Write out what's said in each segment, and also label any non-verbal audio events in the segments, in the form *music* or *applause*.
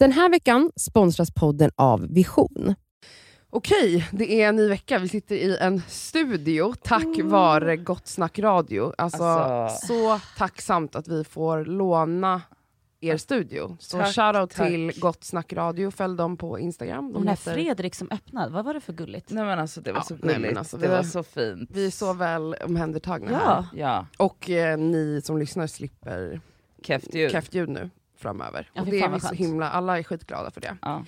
Den här veckan sponsras podden av Vision. Okej, det är en ny vecka. Vi sitter i en studio tack vare Gott Snack Radio. Alltså, Alltså- Så tacksamt att vi får låna er studio. Så Tack, shoutout tack. till Gott Snack Radio, följ dem på Instagram. De heter- Fredrik som öppnade, vad var det för gulligt? Nej men alltså det var Ja, så nej, gulligt, men alltså, det var så fint. Vi är så väl omhändertagna Ja. här. Ja, Och eh, ni som lyssnar slipper keft ljud. kräftljud nu framöver. Ja, och det är vi så himla, alla är skitglada för det. Ja.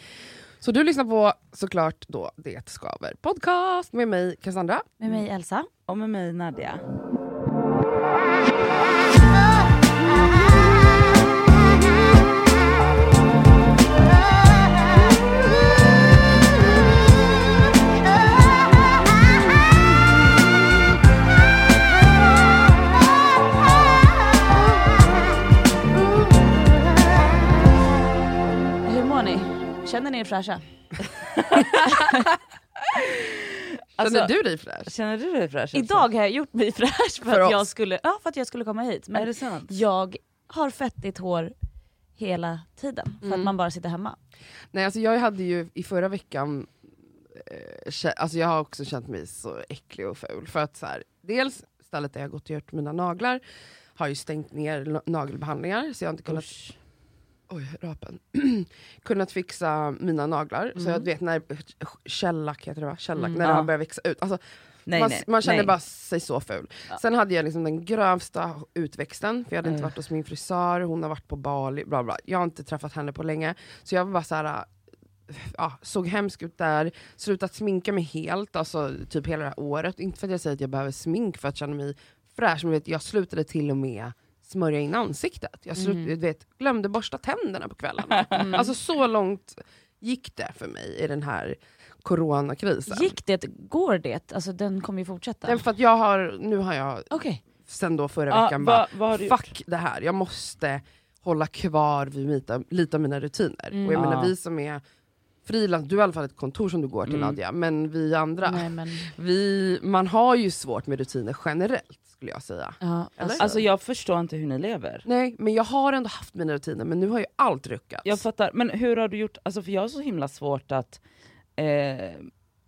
Så du lyssnar på såklart då Det skaver podcast med mig Cassandra. Med mig Elsa. Och med mig Nadja. Känner ni er fräscha? *laughs* Alltså, Känner du dig fräsch? Känner du dig fräsch? Elsa? Idag har jag gjort mig fräsch för, För att, oss. jag skulle, ja, för att jag skulle komma hit. Är Men det sant? jag har fettigt hår hela tiden för att Mm. man bara sitter hemma. Nej alltså jag hade ju i förra veckan, eh, alltså jag har också känt mig så äcklig och ful. För att så här, dels stället där jag gått och gjort mina naglar har ju stängt ner na- nagelbehandlingar så jag har inte kunnat Oj, rapen. *clears throat* kunnat fixa mina naglar. Så jag vet när källack heter det va? Källack, Mm. när det har börjat växa ut. Alltså, Nej, man, nej, man känner nej. bara sig så ful. Ja. Sen hade jag liksom den grövsta utväxten, för jag hade inte Mm. varit hos min frisör, hon har varit på Bali, bla bla. Jag har inte träffat henne på länge. Så jag var bara så här, ja, såg hemsk ut där, slutat sminka mig helt, alltså typ hela det här året. Inte för att jag säger att jag behöver smink för att känna mig fräsch, men vet, jag slutade till och med smörja in ansiktet. Jag slut, Mm. vet, glömde borsta tänderna på kvällarna. *laughs* Alltså så långt gick det för mig i den här coronakrisen. Gick det? Går det? Alltså den kommer ju fortsätta. Nej, för att jag har, nu har jag Okej. sen då förra Ja, veckan bara, du gjort? fuck det här, jag måste hålla kvar vid lite, lite av mina rutiner. Mm. Och jag menar vi som är frilans, du har i alla fall ett kontor som du går till Mm. Nadja, men vi andra, Nej, men, vi, man har ju svårt med rutiner generellt skulle jag säga. ja, Eller? Alltså jag förstår inte hur ni lever. Nej, men jag har ändå haft mina rutiner, men nu har ju allt ruckats. Jag fattar, men hur har du gjort, alltså för jag har så himla svårt att, eh,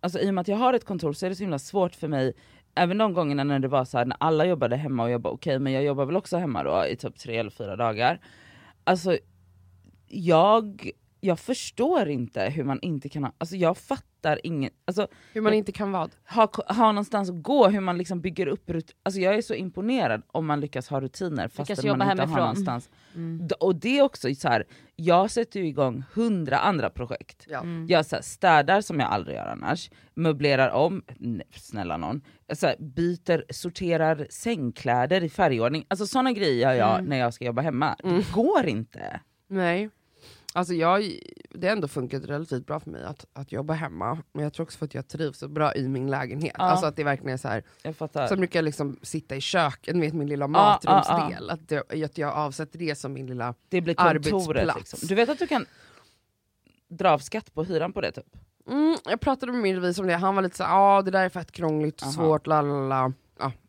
alltså i och med att jag har ett kontor så är det så himla svårt för mig, även de gångerna när det var så här, när alla jobbade hemma och jag bara okej men jag jobbar väl också hemma då i typ tre eller fyra dagar. Alltså jag, jag förstår inte hur man inte kan ha, alltså jag fattar inget, alltså Hur man inte kan vad. ha, ha någonstans att gå, hur man liksom bygger upp rut- Alltså jag är så imponerad om man lyckas ha rutiner fast man jobba inte har hemifrån. någonstans. Mm. Och det är också så här, jag sätter ju igång hundra andra projekt. Ja. Mm. Jag så här, städar som jag aldrig gör annars, möblerar om, nej, snälla någon, så här, byter, sorterar sängkläder i färgordning. Alltså sådana grejer gör jag Mm. när jag ska jobba hemma. Mm. Det går inte. Nej. Alltså jag, det har ändå funkat relativt bra för mig att, att jobba hemma, men jag tror också för att jag trivs så bra i min lägenhet. Ja. Alltså att det verkligen är så här, Jag fattar. så brukar jag liksom sitta i köket, vet min lilla matrumsdel, Att, jag, att jag avsätter det som min lilla... det blir kontoret arbetsplats. liksom. Du vet att du kan dra av skatt på hyran på det typ? Mm, jag pratade med min revisor om det, han var lite så ja det där är fett krångligt, Aha. svårt, lalala.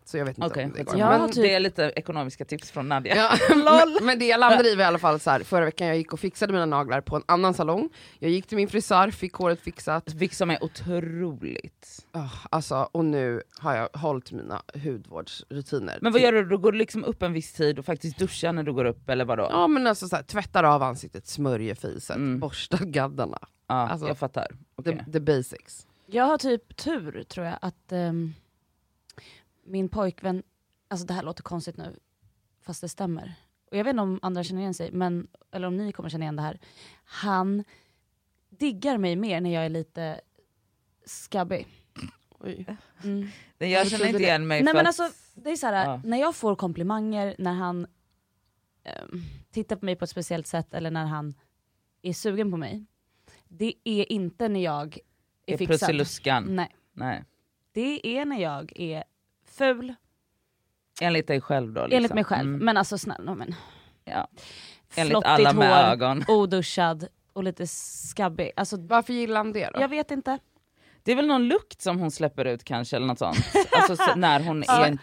Ja, så jag vet inte Okej, om det går. okay, Jag har Men, typ- det är lite ekonomiska tips från Nadja. ja, *laughs* men, men det jag landade i *laughs* var i alla fall så här, förra veckan jag gick och fixade mina naglar på en annan salong, jag gick till min frisör, fick håret fixat, Vilket som är otroligt. Ah, alltså, och nu har jag hållit mina hudvårdsrutiner. Men vad till- gör du? Du går liksom upp en viss tid och faktiskt duschar när du går upp eller vadå? Ja men alltså så här, tvättar av ansiktet, smörjer fiset, Mm. borstar gaddarna. Ja, alltså, jag fattar. Okej. The, the basics. Jag har typ tur tror jag att ehm, min pojkvän, alltså det här låter konstigt nu, fast det stämmer. Och jag vet inte om andra känner igen sig, men, eller om ni kommer känna igen det här. Han diggar mig mer när jag är lite skabbig. Oj. Mm. Nej, Jag känner inte igen mig Nej men alltså, det är så här, Ja. när jag får komplimanger, när han ehm, tittar på mig på ett speciellt sätt eller när han är sugen på mig. Det är inte när jag är, är fixad. Nej. Nej. Det är när jag är ful, Enligt dig själv då? Liksom. enligt mig själv. Mm. Men alltså snälla, men. Ja. Enligt Flottigt alla med hår, ögon. *laughs* oduschad och lite skabbig. Alltså, Varför gillar han det då? jag vet inte. Det är väl någon lukt som hon släpper ut kanske eller något sånt. *laughs* alltså så, när hon Ja. är...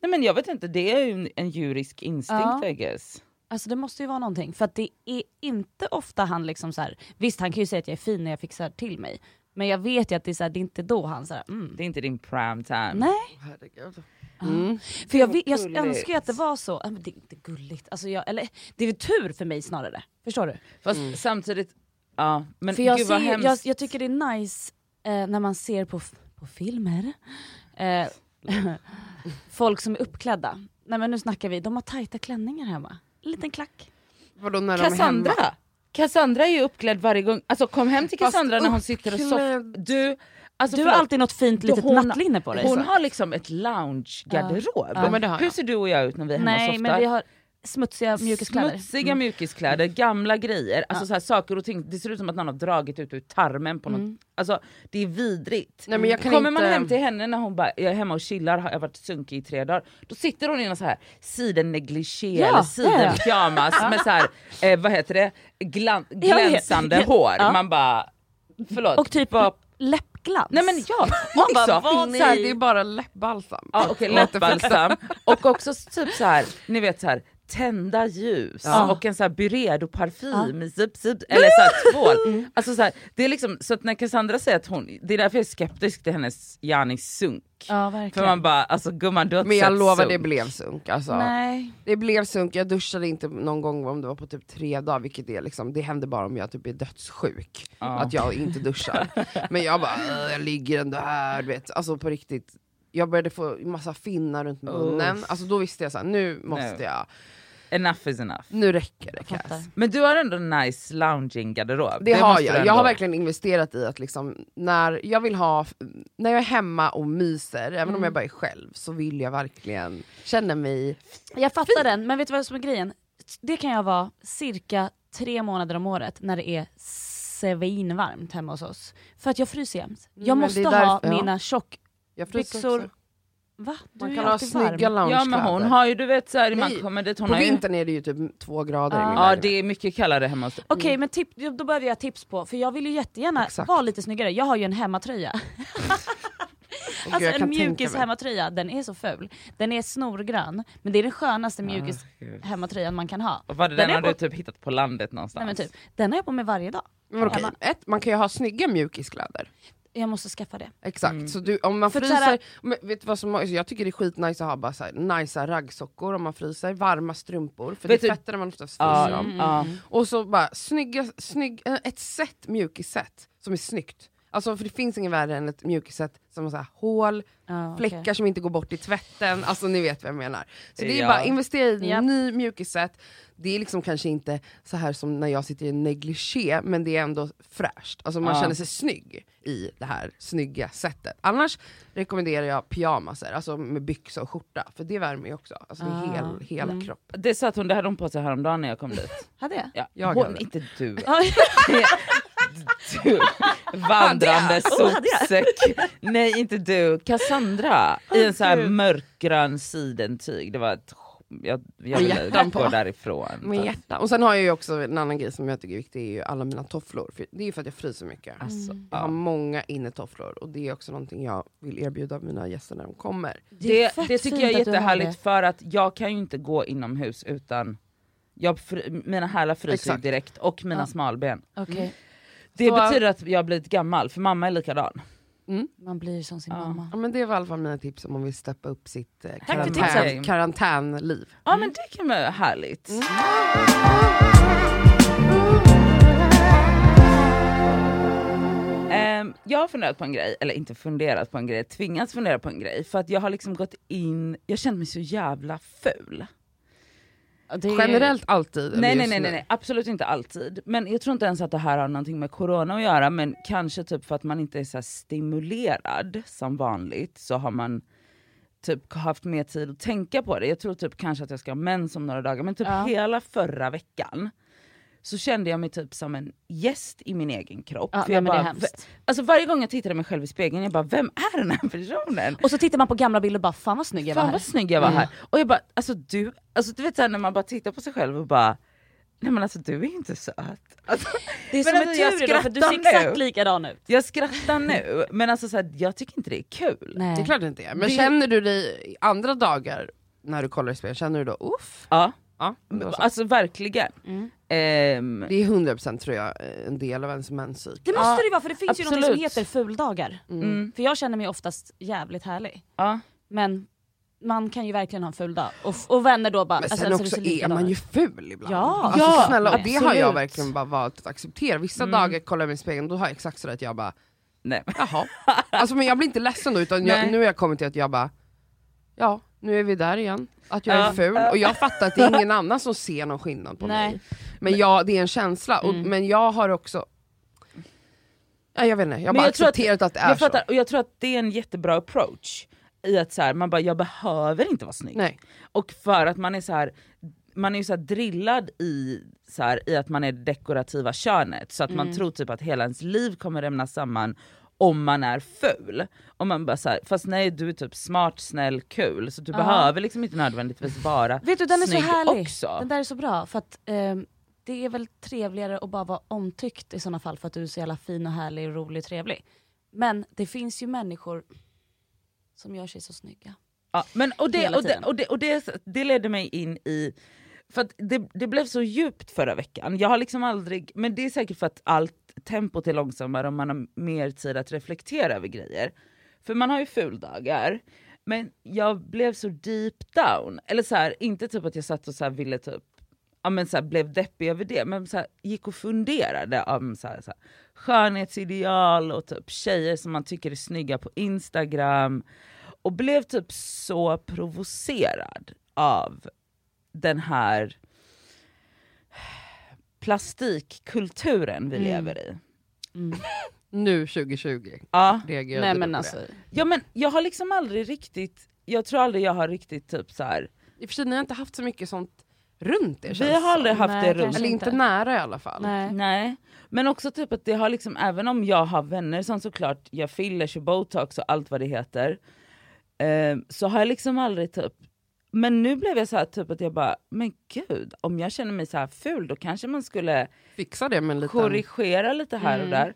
Nej men jag vet inte, det är ju en, en djurisk instinkt Ja. I guess. Alltså det måste ju vara någonting. För att det är inte ofta han liksom så här. visst han kan ju säga att jag är fin när jag fixar till mig. Men jag vet ju att det är, så här, det är inte då han säger mm. Det är inte din prime time. Nej, Herregud. Mm. för jag, jag önskar ju att det var så. Men det är inte gulligt. Alltså jag, eller, det är väl tur för mig snarare. Förstår du? Fast samtidigt, ja men För jag, gud ser, hemskt. jag, jag tycker det är nice eh, när man ser på, på filmer, eh, *laughs* folk som är uppklädda. Nej men nu snackar vi, de har tajta klänningar hemma. En liten klack. Vadå när de är Cassandra! hemma? Cassandra är ju uppklädd varje gång, alltså kom hem till Fast Cassandra när hon sitter och soffar. Du, alltså Du har alltid något fint litet hon- nattlinne på dig. hon så. har liksom ett lounge-garderob. Det har Hur ser du och jag ut när vi är hemma och Nej softar? men vi har smutsiga mjukiskläder. Smutsiga Mm. mjukiskläder, gamla grejer, alltså så här, saker och ting, det ser ut som att någon har dragit ut ur tarmen på något, Mm. alltså det är vidrigt. Nej, men jag kan Kommer inte... man hem till henne när hon bara, jag är hemma och chillar, har jag varit sunkig i tre dagar, då sitter hon i någon så här sidennegligé Ja, eller ja, ja. sidenpyjamas med så här, eh, vad heter det, Glan, glänsande hår. Ja. Man bara, förlåt. Och typ vad- läppglans. Nej men ja, *laughs* Man också. bara, så här, det är bara läppbalsam. Ja okej, läppbalsam. och också typ så här, ni vet så här tända ljus Ja. och en så här Byredo parfym i zip, zip, eller så här tvål. Alltså så här, det är liksom, så att när Cassandra säger att hon, det är därför jag är skeptisk till hennes Janis sunk. Ja För man bara, alltså gumman du har Men jag lovar sunk. det blev sunk. Alltså. Nej. Det blev sunk, jag duschade inte någon gång om det var på typ tre dagar, vilket är liksom, det händer bara om jag typ är dödssjuk. Ja. Att jag inte duschar. *laughs* Men jag bara, "Äh, jag ligger ändå här, du vet. Alltså på riktigt. Jag började få massa finnar runt munnen, Uff. alltså då visste jag såhär, nu måste Nu. jag, Enough is enough. nu räcker det. Cass. Men du har ändå en nice lounging garderob. Det, har måste du jag, jag har verkligen investerat i att liksom, när jag vill ha, när jag är hemma och myser, även om Mm. jag bara är själv, så vill jag verkligen känna mig Jag fattar den, men vet du vad som är grejen? Det kan jag vara cirka tre månader om året när det är svinvarmt hemma hos oss. För att jag fryser jämt. Jag Mm, måste det är ha därför- ja. mina Va? Du Man kan ha varm. snygga loungekläder. Ja men hon har ju, du vet såhär, man Nej, kommer dit, hon På har ju... vintern är det ju typ två grader i Ja. min Ja det är mycket kallare hemma hos Okej men tip, då behöver jag tips på, för jag vill ju jättegärna Exakt. vara lite snyggare. Jag har ju en hemmatröja. Och *laughs* Alltså en mjukis hemmatröja, den är så ful. Den är snorgrön, men det är den skönaste mjukis gud. hemmatröjan man kan ha. Och var det Den den, har du på- typ hittat på landet någonstans? Nej, men typ, den har jag på mig varje dag. Hemma. ett, man kan ju ha snygga mjukiskläder. Jag måste skaffa det. Exakt, Mm. så du, om man För fryser, såhär- men vet du vad som, alltså jag tycker det är skitnice att ha bara så här, nice raggsockor om man fryser, varma strumpor, för Vet det är fettar när man oftast fryser Ja, dem. ja. Och så bara snygga, snygg, ett set mjukisset som är snyggt. Alltså för det finns ingen värre än ett mjukisset som har så här hål, okej. fläckar som inte går bort i tvätten, alltså ni vet vad jag menar. Så det är Ja. bara investera i en Japp. ny mjukisset, det är liksom kanske inte så här som när jag sitter i en negligé, men det är ändå fräscht. Alltså man Ja. känner sig snygg i det här snygga sättet. Annars rekommenderar jag pyjamaser, alltså med byxa och skjorta, för det värmer ju också. Alltså det är Ah. hel, hela Mm. kroppen. Det satt hon, det hade hon på sig häromdagen när jag kom dit. Hade jag? Ja. Jag hon, hade. inte du. *laughs* Du. Vandrande sopsäck. Nej inte du, Cassandra. I en så här mörkgrön sidentyg. Det var ett, jag, jag hjärtan gå på. därifrån. Med hjärta. Och sen har jag ju också en annan grej som jag tycker är viktig, är ju alla mina tofflor. För det är ju för att jag fryser mycket. Alltså, Jag har många innetofflor och det är också någonting jag vill erbjuda mina gäster när de kommer. det, fett det tycker jag är jättehärligt det. för att jag kan ju inte gå inomhus utan jag, mina hälar fryser Exakt. direkt och mina Ja. smalben. Okej, Det Så- betyder att jag har blivit gammal för mamma är likadan. man blir som sin Ja. mamma. Ja, men det var i alla fall mina tips om man vill steppa upp sitt eh, karantän, karantänliv. Ja men det kan vara härligt. Mm. Ehm, jag har funderat på en grej, eller inte funderat på en grej, tvingats fundera på en grej för att jag har liksom gått in, jag känner mig så jävla ful. Är- Generellt alltid? Nej nej nej, nej nej absolut inte alltid. Men jag tror inte ens att det här har någonting med corona att göra men kanske typ för att man inte är så stimulerad som vanligt så har man typ haft mer tid att tänka på det. Jag tror typ kanske att jag ska ha mens om några dagar men typ Ja. hela förra veckan så kände jag mig typ som en gäst i min egen kropp. Ja, För nej, jag men det är bara. Alltså varje gång jag tittade mig själv i spegeln, jag bara vem är den här personen? Och så tittar man på gamla bilder och bara fan vad snygg jag var Fan här. vad snygg jag var Mm. här. Och jag bara, alltså du, alltså du vet såhär när man bara tittar på sig själv och bara Nej men alltså du är inte söt. Alltså, *laughs* Det är som alltså, en jag tur idag för du ser skrattar exakt nu. likadan ut. jag skrattar nu men alltså så här, jag tycker inte det är kul. Nej. Det är klart det inte är. Men Det- känner du dig andra dagar när du kollar i spegeln, känner du då uff? Ja, Ja, så. Alltså verkligen. Mm. Ehm, det är 100% tror jag en del av ens menscykel. Det måste Ja, det ju vara för det finns ju något som absolut. heter fuldagar. Mm. mm, För jag känner mig oftast jävligt härlig. ja. Men man kan ju verkligen ha en ful dag. Och, och vänner då bara... Men alltså, sen så det också är man ju ful ibland. Ja. alltså, Ja, snälla, och det har jag absolut. verkligen bara valt att acceptera. Vissa Mm. dagar kollar jag mig i spegeln då har jag exakt sådär att jag bara Nej. jaha. Alltså, men jag blir inte ledsen då utan jag, nu har jag kommit till att jag bara ja nu är vi där igen. Att jag Ja. är ful och jag fattar att det är ingen annan som ser någon skillnad på Nej. mig. Men jag, det är en känsla, och, Mm. men jag har också jag vet inte, jag har bara jag tror att- accepterat att, det är Jag så. fattar, och jag tror att det är en jättebra approach. I att så här, man bara, jag behöver inte vara snygg. Nej. Och för att man är så här, man är ju så drillad i, så här, i att man är det dekorativa könet, så att man Mm. tror typ att hela ens liv kommer rämna samman om man är ful. Och man bara så här, fast nej du är typ smart, snäll, kul, så du Ja. behöver liksom inte nödvändigtvis vara Vet du den är så härlig. också. Den där är så bra för att ehm, det är väl trevligare att bara vara omtyckt i sådana fall för att du är så jävla fin och härlig och rolig och trevlig. Men det finns ju människor som gör sig så snygga. Ja, men och det, och det, och det, och det, det ledde mig in i, för att det, det blev så djupt förra veckan, jag har liksom aldrig, men det är säkert för att allt tempot är långsammare och man har mer tid att reflektera över grejer. För man har ju fuldagar, men jag blev så deep down, eller så här, inte typ att jag satt och så här ville typ Ja, men så här, blev deppig över det, men så här, gick och funderade om så här, så här, skönhetsideal och typ tjejer som man tycker är snygga på Instagram. Och blev typ så provocerad av den här plastikkulturen vi Mm. lever i. Mm. *laughs* Nu 2020 Ja. reagerade Nej du men alltså, det. ja men jag har liksom aldrig riktigt, jag tror aldrig jag har riktigt typ så här. I och för sig, ni har inte haft så mycket sånt runt er vi har aldrig haft Nej, det runt. Eller inte inte. nära i alla fall. nej. Nej, men också typ att det har liksom, även om jag har vänner som såklart gör fillers och botox och allt vad det heter, eh, så har jag liksom aldrig typ, men nu blev jag så här typ att jag bara, men gud, om jag känner mig så här ful då kanske man skulle Fixa det med en liten... korrigera lite här och Mm. där.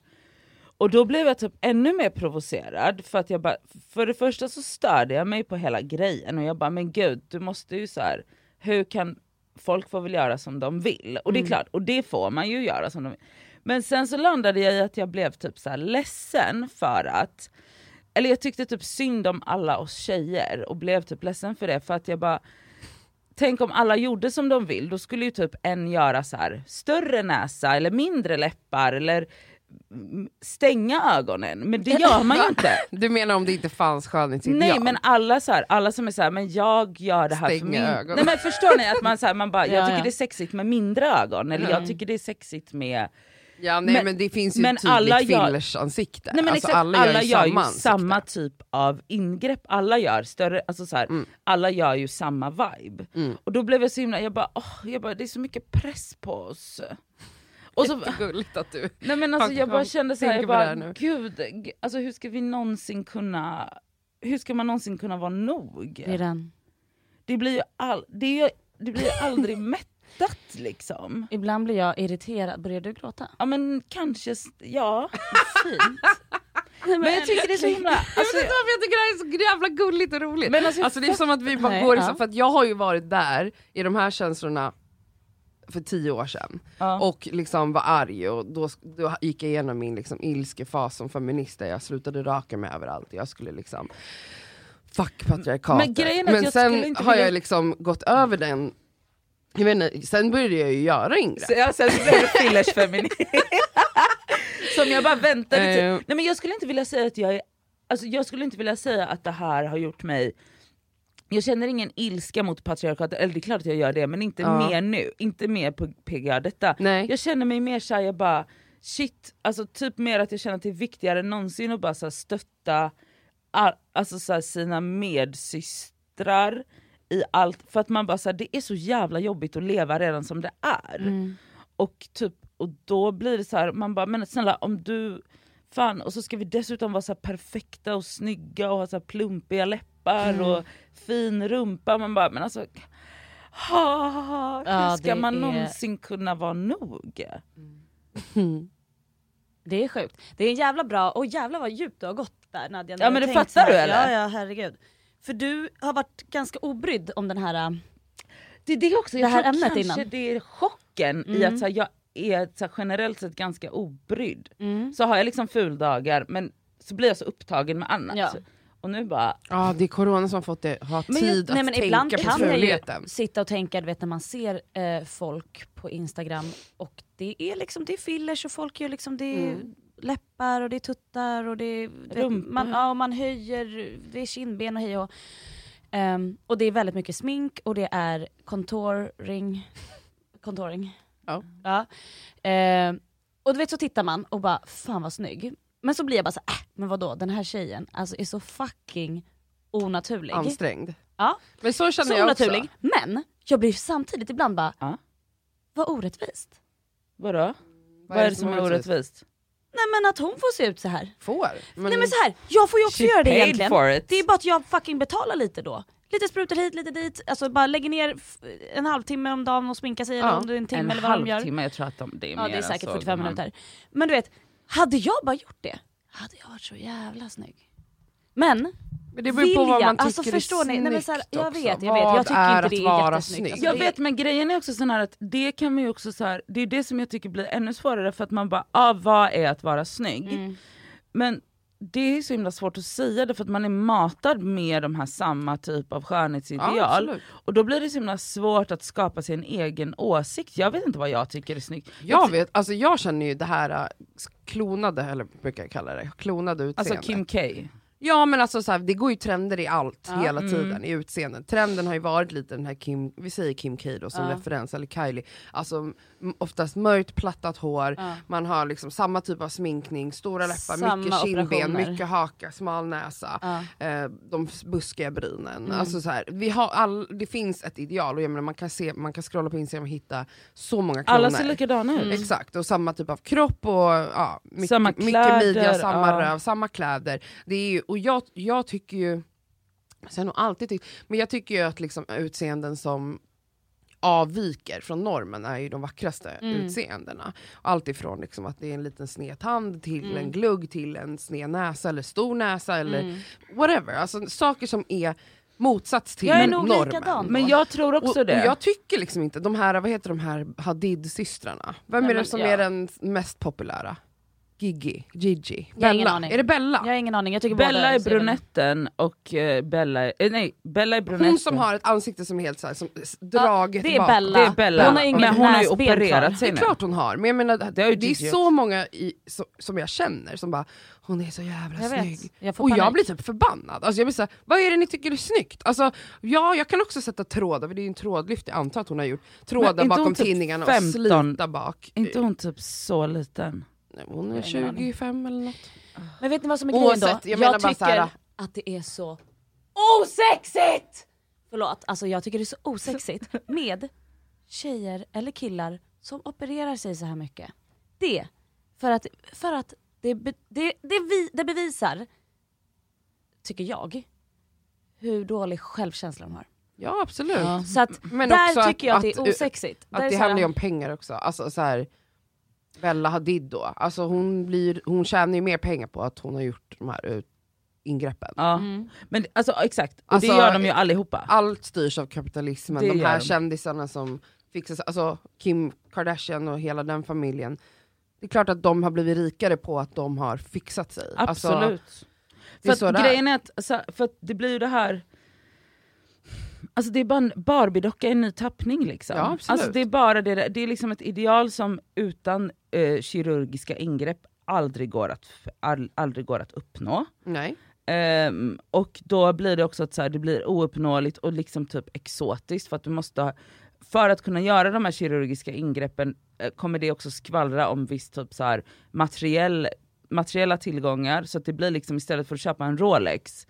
Och då blev jag typ ännu mer provocerad för att jag bara, för det första så störde jag mig på hela grejen och jag bara men gud du måste ju så här, hur kan folk få väl göra som de vill? Och det är Mm. klart, och det får man ju göra som de vill. Men sen så landade jag i att jag blev typ så här ledsen för att, eller jag tyckte typ synd om alla oss tjejer och blev typ ledsen för det för att jag bara Tänk om alla gjorde som de vill, då skulle ju typ en göra så här större näsa eller mindre läppar eller stänga ögonen. Men det gör man ju *laughs* inte. Du menar om det inte fanns skönhetsideal? Nej men alla, så här, alla som är så här, men jag gör det här för Stänga min... ögonen. Nej men förstår ni att man, så här, man bara, jag *laughs* Ja, tycker ja. det är sexigt med mindre ögon eller Mm. jag tycker det är sexigt med... Ja, nej, men, Men- det finns ju men tydligt alla gör- fillersansikte. Nej men alltså, exakt, alla gör ju samma ansikte. samma typ av ingrepp, alla gör större, alltså så här, Mm. alla gör ju samma vibe. Mm. Och då blev jag så himla, jag bara, åh, jag bara det är så mycket press på oss. Och så, Jättegulligt att du... nej men alltså jag bara kände så här, jag bara, gud, alltså hur ska vi någonsin kunna, hur ska man någonsin kunna vara nog? Det är den. Det blir ju, all, det är ju, det blir ju aldrig *laughs* mättat liksom. Ibland blir jag irriterad. Börjar du gråta? Ja men kanske, ja, fint. *laughs* Men jag tycker det är så himla... Jag Alltså, vet inte varför jag tycker det här är så jävla gulligt och roligt. Men alltså, Alltså det är som att vi bara Nej, går ja. så, för att jag har ju varit där i de här känslorna för tio år sedan ja. och liksom var arg och då, då gick jag igenom min liksom ilskefas som feminist där jag slutade raka mig överallt. Jag skulle liksom fuck patriarkatet. Men Men jag sen har vilja- jag liksom gått över den, jag vet inte, sen började jag ju göra ingrepp. Så jag, sen blev det fillersfeminist. *laughs* Som jag bara väntade till. Eh. Nej men jag skulle inte vilja säga att jag är, alltså jag skulle inte vilja säga att det här har gjort mig jag känner ingen ilska mot patriarkatet, eller det är klart att jag gör det men inte Ja. mer nu, inte mer på PGA detta. Nej. Jag känner mig mer såhär, jag bara shit, alltså typ mer att jag känner att det är viktigare än någonsin att bara så här, stötta all, alltså, så här, sina medsystrar i allt, för att man bara så här, det är så jävla jobbigt att leva redan som det är. Mm. Och, typ, och då blir det så här, man bara men snälla om du, fan och så ska vi dessutom vara så perfekta och snygga och ha så plumpiga läppar Mm. och fin rumpa. Man bara men alltså, ha, hur Ja, ska man är- någonsin kunna vara nog? *laughs* Det är sjukt. Det är en jävla bra, och jävla vad djupt du har gått där Nadja. Ja, men det fattar du, eller? Ja ja herregud. För du har varit ganska obrydd om den här, äh, det är det också, jag Det här tror ämnet kanske innan. det är chocken i Mm. att så här, jag är så här, generellt sett ganska obrydd. Mm. Så har jag liksom fuldagar men så blir jag så upptagen med annat. Ja. Och nu bara, Ja det är corona som har fått det, ha Men, tid nej, att men tänka ibland på kan jag ju sitta och tänka, du vet när man ser eh, folk på Instagram och det är liksom det är fillers och folk gör liksom det är Mm. Läppar och det är tuttar och det är, Rumpa. man, ja, man höjer, det är kindben och hej och Ehm, Och det är väldigt mycket smink och det är contouring. Contouring. Ja. ja. Ehm, och du vet så tittar man och bara fan vad snygg. Men så blir jag bara så äh, men vadå den här tjejen alltså är så fucking onaturlig. Ansträngd. Ja. Men så känner Så jag också. onaturlig. Men jag blir samtidigt ibland bara, Ja. vad orättvist. vadå? Vad är det som är orättvist? Nej men att hon får se ut så här. Får? Men, Nej men så här, jag får ju också göra det egentligen. for it. Det är bara att jag fucking betalar lite då. Lite sprutor hit, lite dit, alltså bara lägger ner en halvtimme om dagen och sminkar sig eller Ja. om det är en timme En eller vad de gör. halvtimme, jag tror att de, det är Ja det är säkert så, 45 gumman. minuter. Men du vet, hade jag bara gjort det, hade jag varit så jävla snygg. Men, men det beror på vad vilja, man tycker alltså förstår är ni? snyggt Nej, men så här, jag vet, jag vet. Jag tycker inte att det är vara jättesnyggt. snygg? Alltså, Jag det- vet men grejen är också sån här att det kan man ju också så här, det är det som jag tycker blir ännu svårare för att man bara, ah, vad är att vara snygg? Mm. Men det är så himla svårt att säga det för att man är matad med de här samma typ av Ja, skönhetsideal. absolut. och då blir det så himla svårt att skapa sig en egen åsikt. Jag vet inte vad jag tycker är snyggt. Jag vet, alltså jag känner ju det här äh, klonade, eller brukar jag kalla det, klonade utseende. Alltså Kim K. Ja men alltså så här, det går ju trender i allt Ja. hela Mm. tiden i utseendet. Trenden har ju varit lite den här Kim, vi säger Kim K då som Ja. referens, eller Kylie. Alltså oftast mörkt plattat hår, Ja. man har liksom samma typ av sminkning, stora läppar, Samma mycket kindben, mycket haka, smal näsa. Eh, de buskiga brynen. Mm. Alltså så här, vi har all, det finns ett ideal och jag menar, man, kan se, man kan scrolla på Instagram och hitta så många kloner. Alla ser likadana ut. Mm. Exakt, och samma typ av kropp och ja, mycket, Samma mycket kläder, midja, samma röv, samma kläder. Det är ju, och jag, jag tycker ju, så jag har alltid tyckt, men jag tycker ju att liksom utseenden som avviker från normen är ju de vackraste Mm. utseendena. Allt ifrån liksom att det är en liten sned tand till Mm. en glugg till en sned näsa eller stor näsa eller Mm. whatever. Alltså saker som är motsats till Jag är nog normen. likadan. Men jag tror också och, och det. jag tycker liksom inte, de här, vad heter de här Hadid-systrarna? Vem Nej, är det som ja. är den mest populära? Gigi? Gigi? Jag har ingen Bella? aning. Är det Bella? Jag har ingen aning, jag tycker Bella båda är brunetten och eh, Bella är, eh, nej, Bella är brunetten. Hon som har ett ansikte som är helt såhär, som s- draget det är bak. Bella. Det är Bella, Hon har inget men hon har ju näsben kvar. opererat Det sig är nu. klart hon har, men jag menar, det, Det har ju är Gigi så många i, så, som jag känner som bara hon är så jävla Jag snygg. vet, jag får Och jag panik. blir typ förbannad. Alltså jag blir såhär, vad är det ni tycker är snyggt? Alltså, ja, jag kan också sätta trådar, för det är ju en trådlyft jag antar att hon har gjort. Trådar inte hon bakom typ tinningarna 15? och slita bak. inte hon typ så liten? Nej, Hon är Jag har ingen aning. 25 eller något. Men vet ni vad som är grejen då? Oavsett, jag Jag, menar bara tycker så här- att det är så osexigt! Förlåt, alltså jag tycker det är så osexigt med tjejer eller killar som opererar sig så här mycket. Det, för att, för att det, det, det, vi, det bevisar, tycker jag, hur dålig självkänsla de har. Ja absolut. Ja. Så att Men där också att- tycker jag att, det att- är osexigt. Att Där är det handlar ju om pengar också. Alltså så här, Bella Hadid då, alltså hon, blir, hon tjänar ju mer pengar på att hon har gjort de här ut, ingreppen. Ja. Mm. Men alltså exakt, och Alltså, det gör de ju allihopa. Allt styrs av kapitalismen, Det de här kändisarna som fixar alltså Kim Kardashian och hela den familjen. Det är klart att de har blivit rikare på att de har fixat sig. Alltså, Absolut. det är för grejen är att, alltså, för att det blir ju det här, alltså det är bara en Barbie-docka i en ny tappning liksom. Ja, alltså det är bara det, där- det är liksom ett ideal som utan eh, kirurgiska ingrepp aldrig går att, all, aldrig går att uppnå. Nej. Ehm, och då blir det också att så här, det blir ouppnåeligt och liksom typ exotiskt för att du måste ha, för att kunna göra de här kirurgiska ingreppen eh, kommer det också skvallra om viss typ så här materiell, materiella tillgångar så att det blir liksom istället för att köpa en Rolex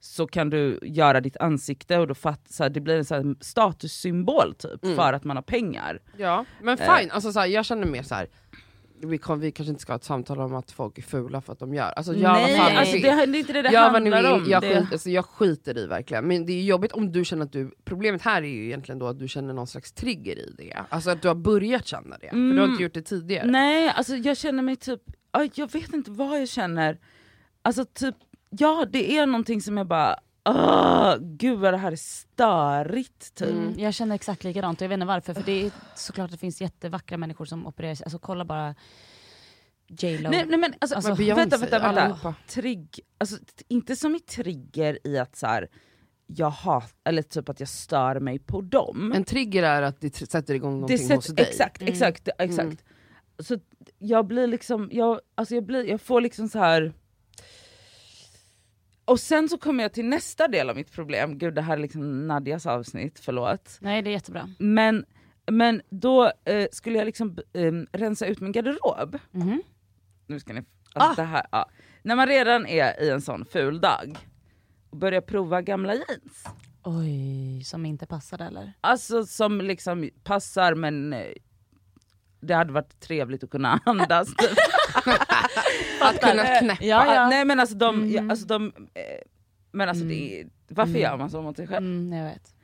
så kan du göra ditt ansikte och då fatt, så här, det blir en så här statussymbol typ Mm. för att man har pengar. Ja, men Eh. fine, alltså, så här, jag känner mer så här. Vi, kom, vi kanske inte ska ha ett samtal om att folk är fula för att de gör. Alltså, gör Nej, vad fan alltså, det, är inte det det Gör handlar vill, om. jag, det, skit, alltså, jag skiter i verkligen. Men det är jobbigt om du känner att du, problemet här är ju egentligen då att du känner någon slags trigger i det. Alltså att du har börjat känna det, för du har Mm. inte gjort det tidigare. Nej, alltså jag känner mig typ, ja, jag vet inte vad jag känner. Alltså typ, ja det är någonting som jag bara, ah, gud vad det här är störigt typ. Mm. Jag känner exakt likadant och jag vet inte varför, för det är såklart att det finns jättevackra människor som opererar sig, alltså kolla bara J Lo. Nej, nej men alltså, Alltså, Men Beyoncé, vänta, vänta, vänta. allihopa. Trigg, alltså, inte som i trigger i att så här, jag hat, eller typ att jag stör mig på dem. En trigger är att det sätter igång det någonting hos dig. exakt, Mm. exakt, exakt. Mm. Så jag blir liksom, jag, alltså jag, blir, jag får liksom så här. Och sen så kommer jag till nästa del av mitt problem, gud det här är liksom Nadjas avsnitt, förlåt. Nej det är jättebra. Men, men då eh, skulle jag liksom eh, rensa ut min garderob. Mhm. Nu ska ni, alltså Ah. det här, ja. När man redan är i en sån ful dag och börjar prova gamla jeans. Oj, som inte passade eller? Alltså som liksom passar men eh, det hade varit trevligt att kunna *laughs* andas. typ. *laughs* Att kunna knäppa. Ja, ja. Nej men alltså de, Mhm. ja, alltså de eh, men alltså det är, varför Mm. gör man så mot sig själv? Mm, jag vet.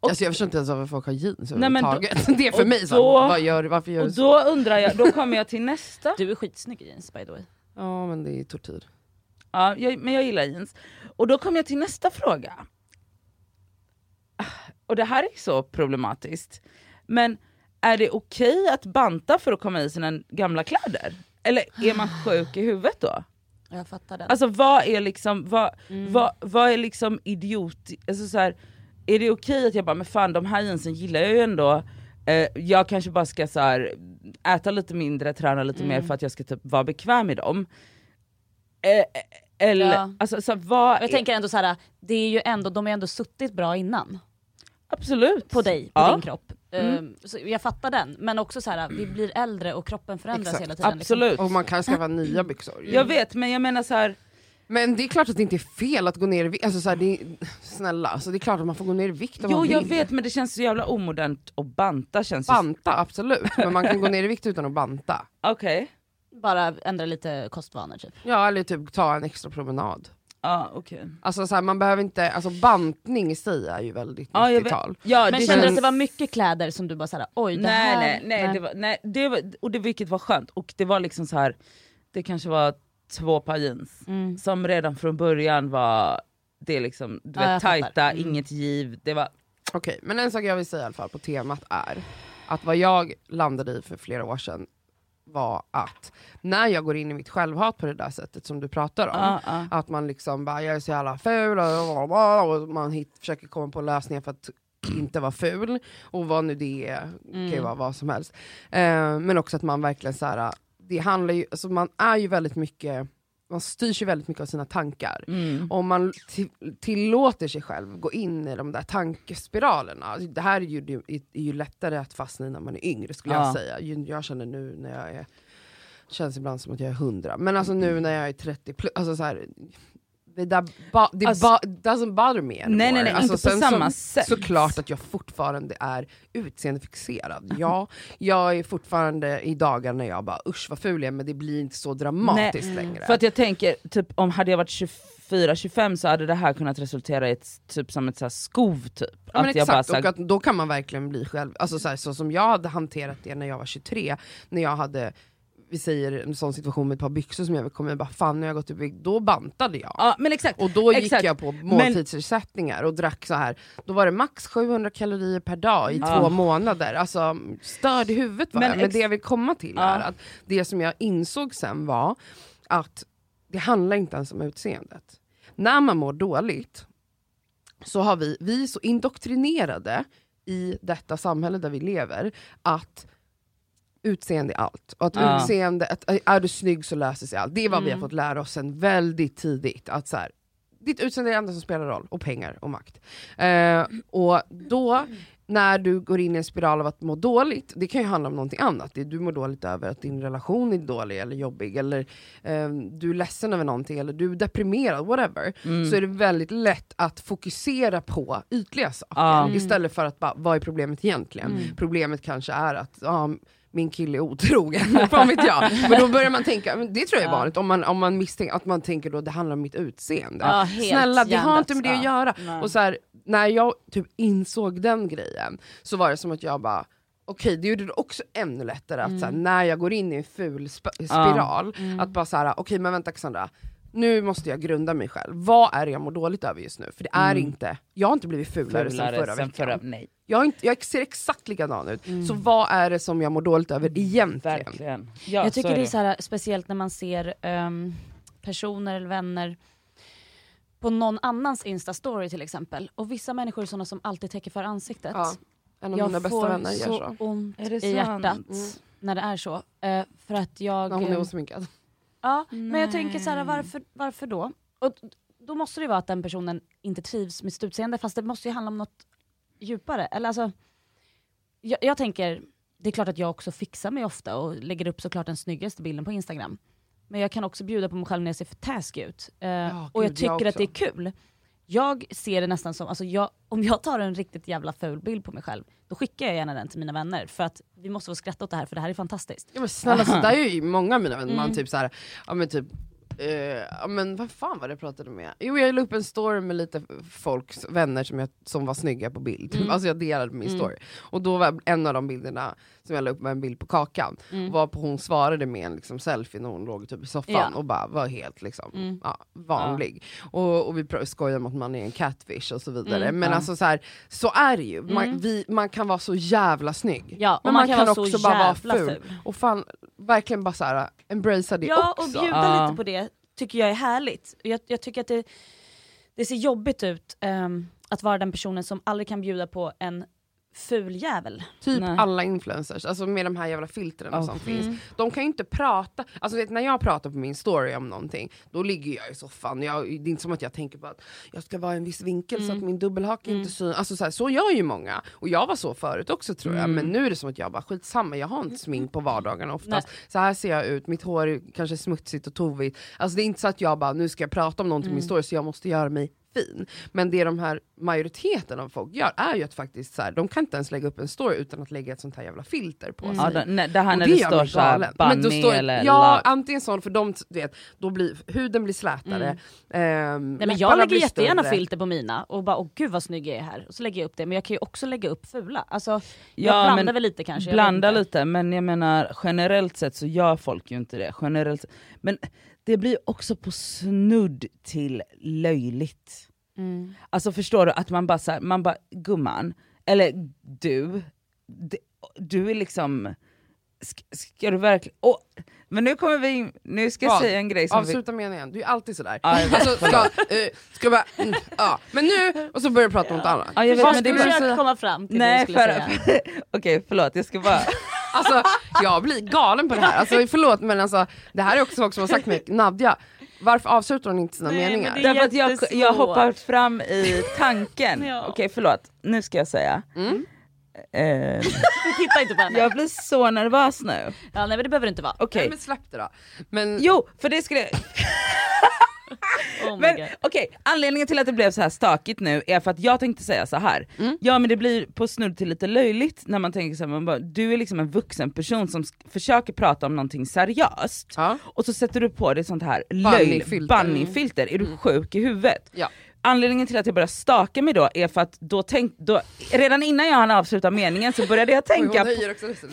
Och- Alltså jag förstår inte ens varför folk har jeans överhuvudtaget. *laughs* Det är för mig så, då- vad gör, du? varför gör du Och så? då undrar jag, då kommer jag till nästa. Du är skitsnygg i jeans by the way. Ja men det är tortyr. Ja, jag, men jag gillar jeans. Och då kommer jag till nästa fråga. Och det här är så problematiskt. Men är det okej att banta för att komma i sina gamla kläder? Eller är man sjuk i huvudet då? Jag fattar den. Alltså vad är liksom, vad, Mm. vad, vad är liksom idiot, alltså så här, är det okej att jag bara, men fan de här jeansen gillar jag ju ändå, eh, jag kanske bara ska så här, äta lite mindre, träna lite Mm. mer för att jag ska typ vara bekväm i dem. Eh, eller, Ja. alltså så här, vad jag är, tänker ändå så här, det är ju ändå, de har ändå suttit bra innan. absolut. På dig, på Ja. din kropp. Mm. Ehm, så jag fattar den, men också så här, vi blir äldre och kroppen förändras Exakt. hela tiden. liksom. Absolut. Och man kan skaffa nya byxor. Jag vet men jag menar så här, Men det är klart att det inte är fel att gå ner i vikt, alltså så här, det är, snälla, alltså det är klart att man får gå ner i vikt om jo man jag vill. vet men det känns så jävla omodernt att banta känns. Banta, absolut, men man kan gå ner i vikt utan att banta. Okej, Bara ändra lite kostvanor typ. Ja eller typ ta en extra promenad. Ja okej. Alltså så här, man behöver inte, alltså bantning i sig är ju väldigt Ja, jag 90-tal. Ja, Men det kände du känns- att det var mycket kläder som du bara såhär, oj det nej, här... nej, nej, det var, nej det var, och det vilket var skönt. Och det var liksom så här det kanske var två par jeans Mm. som redan från början var, det liksom, du vet fattar. tajta, Mm. inget giv, det var, Okej, men en sak jag vill säga i alla fall på temat är att vad jag landade i för flera år sedan var att när jag går in i mitt självhat på det där sättet som du pratar om, ja, ja. att man liksom bara, jag är så jävla ful och, och man hit, försöker komma på lösningar för att inte vara ful, och vad nu det är, det kan ju Mm. vara vad som helst. Eh, men också att man verkligen så här, det handlar ju, alltså man är ju väldigt mycket, man styrs ju väldigt mycket av sina tankar. Mm. Om man ti- tillåter sig själv gå in i de där tankespiralerna, det här är ju, det är ju lättare att fastna i när man är yngre skulle Ja. jag säga. Jag känner nu när jag är, känns ibland som att jag är 100, men alltså nu när jag är 30 plus, alltså så här, det där ba, det Alltså- ba, doesn't bother me anymore. Nej nej nej, alltså, inte på samma så, sätt. Såklart att jag fortfarande är utseendefixerad. Ja, *laughs* jag är fortfarande i dagar när jag bara usch vad ful jag är, men det blir inte så dramatiskt Nej. längre. För att jag tänker, typ, om hade jag varit 24-25 så hade det här kunnat resultera i ett, typ som ett så här skov typ. Ja, men att jag bara, exakt, så här, och då kan man verkligen bli själv, alltså så, här, så som jag hade hanterat det när jag var 23, när jag hade vi säger en sån situation med ett par byxor som jag kom med, bara fan nu har jag gått upp i vikt", då bantade jag. ja men exakt. Och då gick Exakt. jag på måltidsersättningar och drack så här. då var det max 700 kalorier per dag i Ja. två månader. Alltså störd i huvudet var Men jag. Men det jag vill komma till Ja. är att det som jag insåg sen var att det handlar inte ens om utseendet. När man mår dåligt så har vi, vi är så indoktrinerade i detta samhälle där vi lever att utseende är allt. Och att Ja. utseende, att är du snygg så löser sig allt. Det är vad vi har Mm. fått lära oss sen väldigt tidigt. Att så här, ditt utseende är det enda som spelar roll, och pengar och makt. Eh, och då, när du går in i en spiral av att må dåligt, det kan ju handla om någonting annat. Du mår dåligt över att din relation är dålig eller jobbig, eller eh, du är ledsen över någonting, eller du är deprimerad, whatever. Mm. Så är det väldigt lätt att fokusera på ytliga saker. Mm. istället för att bara, vad är problemet egentligen? Mm. Problemet kanske är att ja, min kille är otrogen, *laughs* vad vet jag. Men då börjar man tänka, det tror jag är vanligt, om man, om man misstänker att man tänker då det handlar om mitt utseende. Ja, Snälla det har inte med det att göra. Nej. Och så här, när jag typ insåg den grejen, så var det som att jag bara Okej, det gjorde det också ännu lättare att Mm. så här, när jag går in i en ful sp- spiral, Mm. att bara såhär, okej men vänta Cassandra, nu måste jag grunda mig själv. Vad är det jag mår dåligt över just nu? För det är Mm. inte, jag har inte blivit fulare, Fulare sen förra sen veckan. förra- nej, Jag, inte, jag ser exakt likadan ut. Mm. Så vad är det som jag mår dåligt över egentligen? verkligen. Ja, jag tycker så det är så här, speciellt när man ser ehm, personer eller vänner på någon annans instastory till exempel. Och vissa människor är sådana som alltid täcker för ansiktet. Ja, en av jag mina bästa får vänner gör så så. ont Är det i hjärtat Mm. när det är så. Eh, för att jag... När hon är osminkad. Ja, men jag tänker så här, Nej. varför, varför då? Och då måste det vara att den personen inte trivs med sitt utseende, fast det måste ju handla om något djupare. Eller alltså, jag, jag tänker, det är klart att jag också fixar mig ofta och lägger upp såklart den snyggaste bilden på Instagram. Men jag kan också bjuda på mig själv när jag ser för taskig ut. Eh, Ja, och jag gud, jag tycker att det är kul. Jag ser det nästan som, alltså jag, om jag tar en riktigt jävla ful bild på mig själv, då skickar jag gärna den till mina vänner. För att vi måste få skratta åt det här, för det här är fantastiskt. Ja, men snälla, så där är ju många av mina vänner, man Mm. typ såhär, ja men typ ja men vad fan var det jag pratade med? Jo jag la upp en story med lite folks vänner som, jag, som var snygga på bild. Mm. alltså jag delade min Mm. story. Och då var en av de bilderna som jag la upp med en bild på Kakan, Mm. var på hon svarade med en liksom, selfie när hon låg typ i soffan Ja. och bara var helt liksom, Mm. ja, vanlig. Och, och vi skojar om att man är en catfish och så vidare, Mm. men Ja. alltså så, här, så är det ju, man, Mm. vi, man kan vara så jävla snygg. Ja, och Men man, man kan, kan också så bara vara ful. ful. Och fan, verkligen bara såhär, embracea det Ja, och också. bjuda Ja. lite på det tycker jag är härligt. Jag, jag tycker att det, det ser jobbigt ut um, att vara den personen som aldrig kan bjuda på en ful jävel. Typ Nej. alla influencers, alltså med de här jävla filtren Oh. som finns. Mm. De kan ju inte prata, alltså vet, när jag pratar på min story om någonting, då ligger jag i soffan, jag, det är inte som att jag tänker på att jag ska vara i en viss vinkel så Mm. att min dubbelhake Mm. inte syns. Alltså så, här, så gör ju många, och jag var så förut också tror jag, Mm. men nu är det som att jag bara skitsamma, jag har inte smink på vardagarna oftast. Så här ser jag ut, mitt hår är kanske smutsigt och tovigt. Alltså det är inte så att jag bara, nu ska jag prata om någonting på min Mm. story så jag måste göra mig fin. Men det de här majoriteten av folk gör är ju att faktiskt så här, de kan inte ens lägga upp en story utan att lägga ett sånt här jävla filter på Mm. sig. Ja, nej, där här när det gör står såhär bunny står- eller Ja, antingen sån, för de, vet, då blir, huden blir slätare, Mm. ehm, Nej, men jag lägger jättegärna större. filter på mina och bara åh gud vad snygg jag är här. Och så lägger jag upp det, men jag kan ju också lägga upp fula. Alltså, jag Ja, blandar men väl lite kanske. Blanda lite, men jag menar generellt sett så gör folk ju inte det. Generellt. Men det blir också på snudd till löjligt. Mm. Alltså förstår du, att man bara såhär, man bara gumman, eller du, du är liksom, ska, ska du verkligen, åh, men nu kommer vi in, nu ska jag Vad? säga en grej som vi... Avsluta meningen, du är alltid sådär. Ja, jag vet, alltså, ska, eh, ska bara, mm, ja. Men nu, och så börjar du prata om något annat. Ja, jag vet, Vad men det skulle du så- komma fram till Nej, det du skulle för, säga? *laughs* okej förlåt, jag ska bara... Alltså, jag blir galen på det här. Alltså, förlåt men alltså, det här är också folk som har sagt mig, Nadja, varför avslutar hon inte sina Nej, men meningar? det- Därför att jag, jag har hoppat fram i tanken. *laughs* Ja. Okej förlåt, nu ska jag säga. Mm. Eh, Titta inte på henne. jag blir så nervös nu. Ja, nej men det behöver det inte vara. Okej, Nej, men släpp det då. Men, jo för det skulle Oh Men okej, anledningen till att det blev så här stakigt nu är för att jag tänkte säga så här. Mm. ja men det blir på snudd till lite löjligt när man tänker så här, man bara, du är liksom en vuxen person som försöker prata om någonting seriöst, ja. och så sätter du på dig sånt här Bunny-filter. löjl, filter är du Mm. sjuk i huvudet? Ja. Anledningen till att jag började staka mig då är för att då tänk, då, redan innan jag hann avsluta meningen så började jag *laughs* tänka på,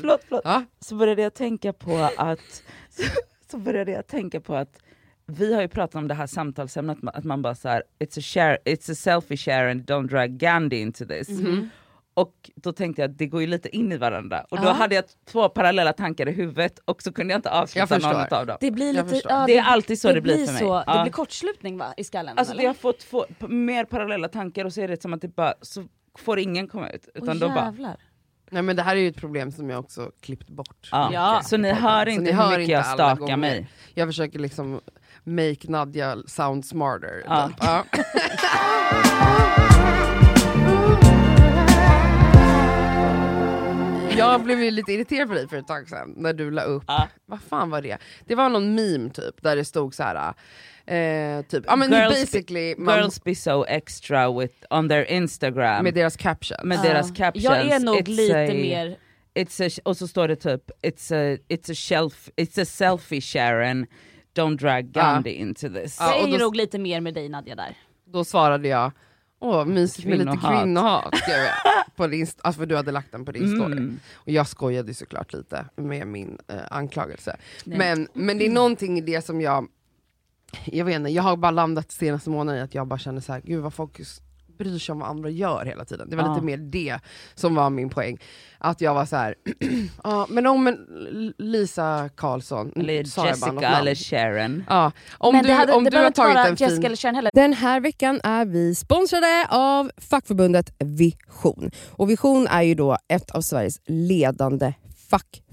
förlåt, förlåt, Ja. så började jag tänka på att *laughs* så började jag tänka på att vi har ju pratat om det här samtalsämnet, att man bara såhär, it's a, share, it's a selfie share and don't drag Gandhi into this. Mhm. Och då tänkte jag att det går ju lite in i varandra. Och då Ja. hade jag två parallella tankar i huvudet och så kunde jag inte Jag avsluta förstår. någon av dem. Det blir Jag lite, ja, Det är alltid så det, blir för mig. Så, Ja. Det blir kortslutning va, i skallen? Alltså eller? vi har fått två, p- mer parallella tankar och så är det som att det bara, så får ingen komma ut. Utan Åh, då bara. Nej men det här är ju ett problem som jag också klippt bort. ja. Ja. Så ni Så hör ni inte hör hur mycket inte jag alla stakar gånger. mig. Jag försöker liksom make Nadja sound smarter. Ja. typ. Ja. *laughs* Jag blev ju lite irriterad på dig för ett tag sedan när du la upp, Ja. vad fan var det? Det var någon meme typ där det stod så här. Eh, typ, ja men Girls- basically man, Girls be so extra with, on their Instagram. med deras caption. med Ja. deras captions. Jag är nog It's lite a- mer, It's a, och så står det typ, it's a, it's a, shelf, it's a selfie Sharon, don't drag Gandhi into this. Ja, då- nog lite mer med dig Nadja där. Då svarade jag, åh mysigt med lite Kvinnohat. *laughs* På din, alltså för du hade lagt den på din story. Mm. Och jag skojade ju såklart lite med min eh, anklagelse. Nej. Men, men det är någonting i det som jag jag vet inte, jag har bara landat senaste månaden i att jag bara känner så här, gud vad folk bryr sig om vad andra gör hela tiden. Det var Ja. lite mer det som var min poäng. Att jag var så här, *clears throat* ja men om Lisa Karlsson, Eller sa jag bara något Jessica eller Sharon. Ja, om men du, det, hade, om det du har tagit vara en fin... Jessica eller Sharon heller. Den här veckan är vi sponsrade av fackförbundet Vision. Och Vision är ju då ett av Sveriges ledande fackförbund.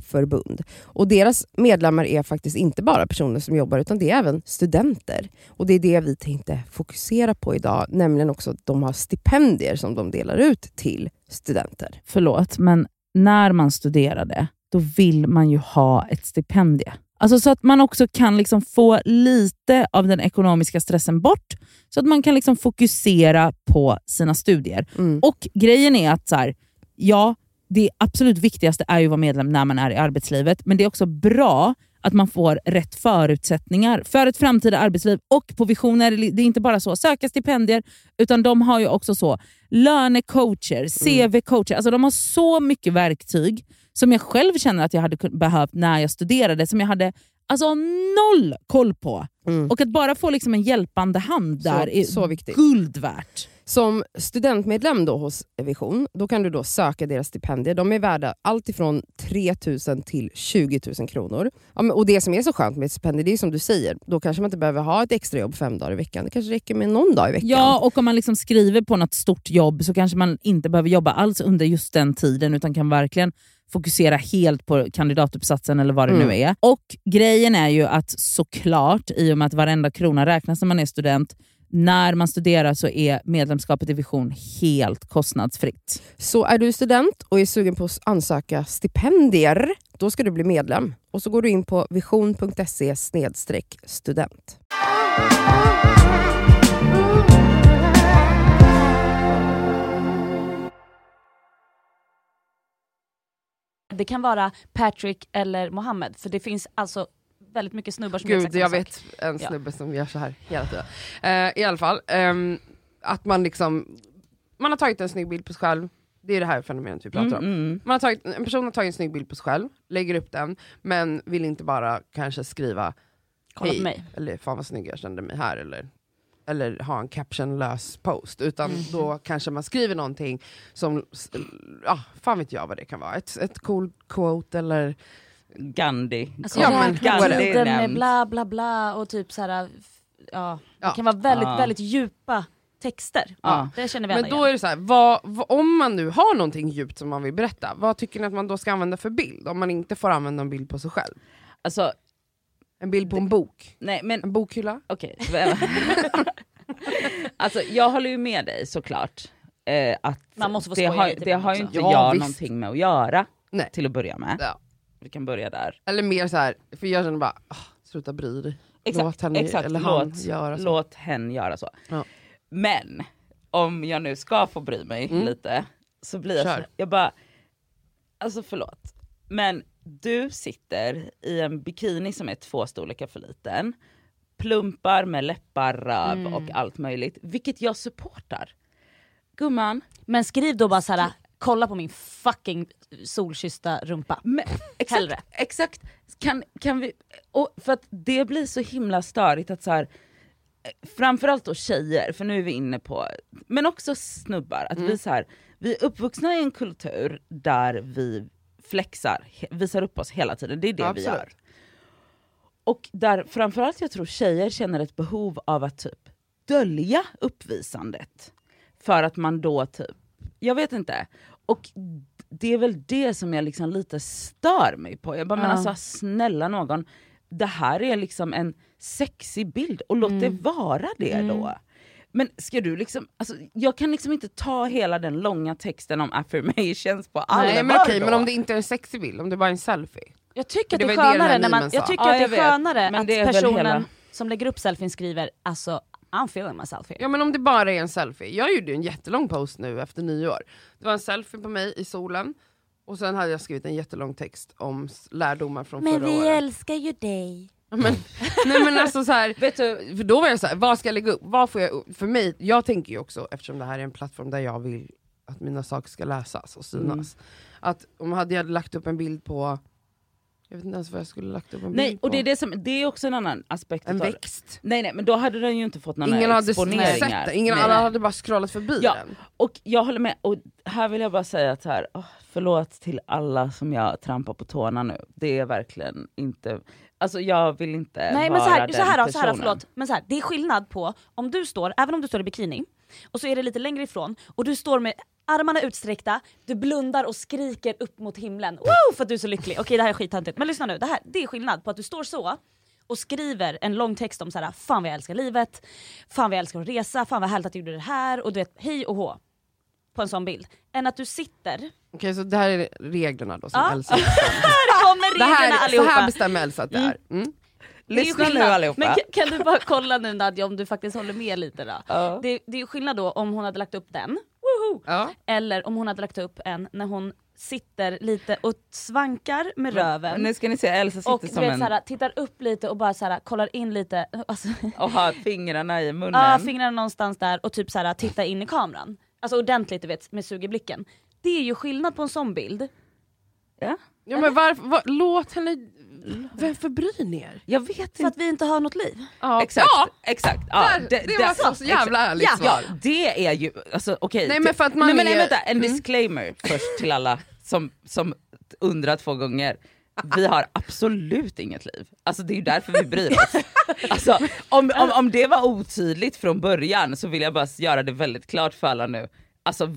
Och deras medlemmar är faktiskt inte bara personer som jobbar utan det är även studenter. Och det är det vi tänkte fokusera på idag, nämligen också att de har stipendier som de delar ut till studenter. förlåt, men när man studerade, då vill man ju ha ett stipendie. Alltså så att man också kan liksom få lite av den ekonomiska stressen bort, så att man kan liksom fokusera på sina studier. Mm. Och grejen är att så här, ja, det absolut viktigaste är ju att vara medlem när man är i arbetslivet, men det är också bra att man får rätt förutsättningar för ett framtida arbetsliv. Och på Vision är det, är inte bara så söka stipendier, utan de har ju också så lönecoacher, CV-coacher. Alltså de har så mycket verktyg som jag själv känner att jag hade behövt när jag studerade, som jag hade alltså noll koll på. Mm. Och att bara få liksom en hjälpande hand Så- där är så viktigt. guld värt. Som studentmedlem då hos Vision, då kan du då söka deras stipendier. De är värda allt ifrån 3 000 till 20 000 kronor. Ja, men, och Det som är så skönt med ett stipendium, det är som du säger, då kanske man inte behöver ha ett extrajobb fem dagar i veckan. Det kanske räcker med någon dag i veckan. Ja, och om man liksom skriver på något stort jobb så kanske man inte behöver jobba alls under just den tiden utan kan verkligen fokusera helt på kandidatuppsatsen eller vad det Mm. nu är. Och grejen är ju att såklart, i och med att varenda krona räknas när man är student, när man studerar så är medlemskapet i Vision helt kostnadsfritt. Så är du student och är sugen på att ansöka stipendier, då ska du bli medlem. Och så går du in på vision.se student. Det kan vara Patrick eller Mohammed, för det finns alltså väldigt mycket snubbar som gör Gud, exakt jag samma sak. vet en Ja. snubbe som gör så här hela tiden. Eh, I alla fall, ehm, att man liksom, man har tagit en snygg bild på sig själv, det är det här fenomenet vi pratar Mm, om. mm. Man har tagit, en person har tagit en snygg bild på sig själv, lägger upp den, men vill inte bara kanske skriva Kolla hej, på mig. eller fan vad snygg jag kände mig här, eller, eller ha en captionlös post, utan Mhm. då kanske man skriver någonting som, ja, fan vet jag vad det kan vara, ett, ett cool quote eller Gandhi. Alltså Ja, men whatever. tiden med bla bla bla och typ så här, ja, Ja. det kan vara väldigt, Ja. väldigt djupa texter. Ja. Det känner vi Men då igen. är det så här, vad, vad, om man nu har någonting djupt som man vill berätta, vad tycker ni att man då ska använda för bild? Om man inte får använda en bild på sig själv? Alltså, En bild på en bok? nej men En bokhylla? okej. *laughs* alltså jag håller ju med dig såklart. Eh, att Man måste få det har, det har ju inte Ja, jag visst. någonting med att göra Nej. till att börja med. Ja. Vi kan börja där. Eller mer så här, för jag känner bara, ah, sluta bry dig. Exakt, låt henne exakt. eller han låt, göra så. låt hen göra så. Ja. Men om jag nu ska få bry mig Mm. lite så blir jag Kör. så, jag bara, alltså förlåt, men du sitter i en bikini som är två storlekar för liten, plumpar med läppar, röv Mm. och allt möjligt, vilket jag supportar. Gumman, Men skriv då bara så här, kolla på min fucking solkyssta rumpa. Men, exakt, Hellre. exakt. Kan, kan vi, och för att det blir så himla störigt att så här, eh, framförallt då tjejer, för nu är vi inne på, men också snubbar, att vi, så här, vi är uppvuxna i en kultur där vi flexar, visar upp oss hela tiden, det är det vi Absolut. gör. Och där framförallt jag tror tjejer känner ett behov av att typ dölja uppvisandet. För att man då typ, jag vet inte. Och det är väl det som jag liksom lite stör mig på. Jag bara, men alltså snälla någon, det här är liksom en sexig bild och låt det vara det då. Men ska du liksom, alltså, jag kan liksom inte ta hela den långa texten om affirmations på allvar Nej men okej, då. men om det inte är en sexig bild, om det bara är en selfie. Jag tycker att Det det, är det skönare här när man, memen jag sa. tycker Ja, att det jag är vet. skönare Men att det är väl personen hela- som lägger upp selfien skriver alltså I'm feeling myself here. Ja men om det bara är en selfie. Jag gjorde ju en jättelång post nu efter nyår. Det var en selfie på mig i solen, och sen hade jag skrivit en jättelång text om lärdomar från förra året. älskar ju dig. Men, *laughs* nej men alltså så här, Vet du, för då var jag så här, vad ska jag lägga upp? Vad får jag upp? För mig, jag tänker ju också, eftersom det här är en plattform där jag vill att mina saker ska läsas och synas. Att om hade jag lagt upp en bild på Jag vet inte ens vad jag skulle lagt upp en bild Nej, och det är, på. det, som, det är också en annan aspekt En växt. Nej nej men då hade den ju inte fått några Ingen hade sett exponeringar. den, ingen nej, alla nej. hade bara scrollat förbi Ja. den. Och jag håller med, och här vill jag bara säga att här, åh, förlåt till alla som jag trampar på tårna nu. Det är verkligen inte, alltså jag vill inte Nej vara men så här, den så här, då, så här personen. förlåt. Men så här, det är skillnad på om du står, även om du står i bikini, och så är det lite längre ifrån, och du står med armarna utsträckta, du blundar och skriker upp mot himlen, Woo! för att du är så lycklig. Okej det här är skittöntigt, men lyssna nu, det, här, det är skillnad på att du står så, och skriver en lång text om så här, fan vad jag älskar livet, fan vad jag älskar att resa, fan vad härligt att du gjorde det här, och du vet hej och hå. På en sån bild. Än att du sitter, Okej så det här är reglerna då som Ja. Elsa bestämmer. *laughs* här kommer det reglerna här, Så allihopa. här bestämmer Elsa att det är. Mm. Det är ju Lyssna nu allihopa. Men kan, kan du bara kolla nu Nadja om du faktiskt håller med lite då? Ja. Det, det är ju skillnad då om hon hade lagt upp den, woho! Ja. eller om hon hade lagt upp en när hon sitter lite och svankar med röven. Nu ska ni se, Elsa sitter och som vet, en, såhär, tittar upp lite och bara såhär, kollar in lite, alltså, och har fingrarna i munnen. ja, fingrarna någonstans där och typ såhär, tittar in i kameran. Alltså ordentligt du vet, med sug i blicken. Det är ju skillnad på en sån bild. ja. Ja, men varför, var, låt henne... Varför bryr ni er? Jag vet För inte. att vi inte har något liv. Ja. Exakt, Ja, exakt. Ja, där, det, var så, så jävla ärligt Ja, svar. det är ju, alltså okej. Nej, men för att man nej, men, nej, vänta, en Mm. disclaimer först till alla som, som undrar två gånger. Vi har absolut inget liv. Alltså det är ju därför vi bryr oss. *laughs* Alltså, om, om, om det var otydligt från början så vill jag bara göra det väldigt klart för alla nu. Alltså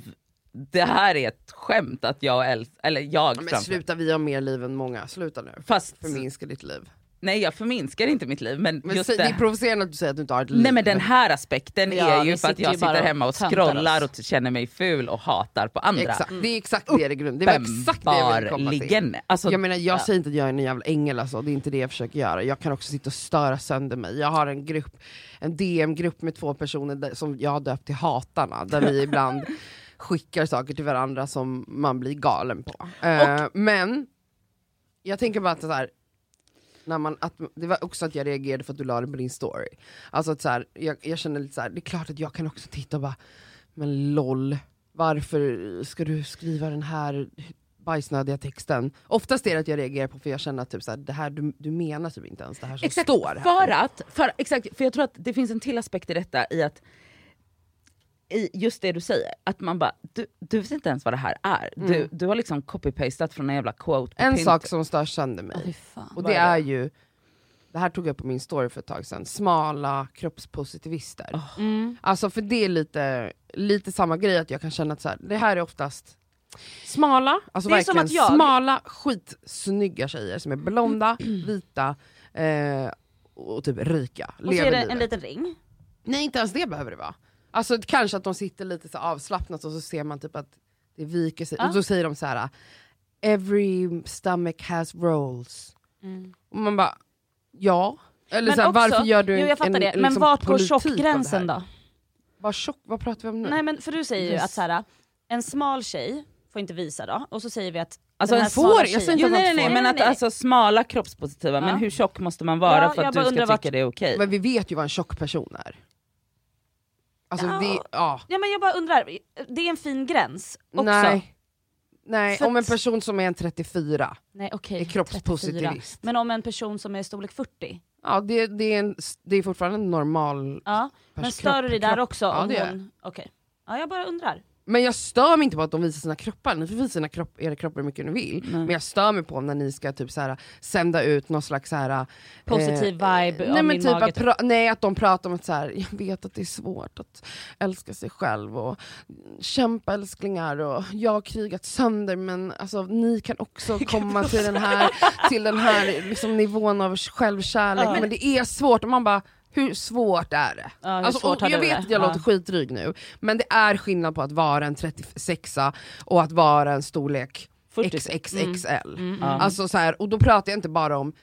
det här är ett skämt att jag och Els, eller jag Men framför- sluta, vi har mer liv än många. Sluta nu. Fast, Förminska ditt liv. nej jag förminskar inte mitt liv men, Men just säg, det är provocerande att du säger att du inte har ett liv. Nej men den här aspekten Ja, är ju för att jag sitter hemma och scrollar oss. och känner mig ful och hatar på andra. Exakt, det är exakt det det grund. Det var exakt det jag ville komma till. Alltså, Jag menar jag ja. säger inte att jag är en jävla ängel alltså, det är inte det jag försöker göra. Jag kan också sitta och störa sönder mig. Jag har en grupp, en DM-grupp med två personer där, som jag har döpt till hatarna, där vi ibland *laughs* skickar saker till varandra som man blir galen på. Eh, men, jag tänker bara att, så här, när man, att det var också att jag reagerade för att du la det på din story. Alltså att så här, jag, jag känner lite så här, det är klart att jag kan också titta och bara, men LOL, varför ska du skriva den här bajsnödiga texten? Oftast är det att jag reagerar på för jag känner att typ så här, det här, du, du menar typ inte ens det här som Exakt, står här. För att, för, exakt, för jag tror att det finns en till aspekt i detta i att i just det du säger, att man bara, du, du vet inte ens vad det här är. Du, Mm. du har liksom copy-pastat från en jävla quote En Pint- sak som stör sönder mig, fan. och det är är det? ju, det här tog jag på min story för ett tag sedan, smala kroppspositivister. Oh. Mm. Alltså för det är lite, lite samma grej, att jag kan känna att så här, det här är oftast smala, alltså Det är som verkligen jag- smala skitsnygga tjejer som är blonda, *clears throat* vita eh, och typ rika. Och så är det livet. en liten ring. Nej inte ens det behöver det vara. Alltså kanske att de sitter lite så avslappnat och så ser man typ att det viker sig, Ja. och då säger de så här: every stomach has rolls. Mm. Och man bara, ja. Eller Men så här, också- varför gör du Jo jag fattar en, det, en men liksom vart går tjockgränsen då? Vad tjock, vad pratar vi om nu? Nej men för du säger ju Yes. att så här, en smal tjej får inte visa då, och så säger vi att Alltså en får- jag säger inte Jo, nej, nej, nej, men att nej. alltså smala kroppspositiva, Ja. men hur tjock måste man vara Ja, för att du ska undrar tycka vart- det är okej? Men vi vet ju vad en tjock person är. Alltså Ja. det, ja. Ja men jag bara undrar, det är en fin gräns också. Nej. Nej, För om en person som är en 34 Nej okej, är kroppspositivist. Men om en person som är storlek 40, Ja, det, det, är en, det är fortfarande en normal ja. Men stör du dig där också? Ja, om det hon... Okej. Ja jag bara undrar. Men jag stör mig inte på att de visar sina kroppar, ni får visa sina kropp, era kroppar hur mycket ni vill. Nej. Men jag stör mig på när ni ska typ så här, sända ut någon slags så här, Positiv vibe nej, av men min typ att pra- Nej att de pratar om att så här, jag vet att det är svårt att älska sig själv och kämpa älsklingar och jag har krigat sönder men alltså, ni kan också *laughs* komma till den här, till den här liksom, nivån av självkärlek. Ja. Men det är svårt och man bara, hur svårt är det? Ja, Alltså, och jag du vet det? att jag Ja. låter skitdryg nu, men det är skillnad på att vara en 36 och att vara en storlek 40. XXXL. Mm, mm. Ja. Alltså så här, och då pratar jag inte bara om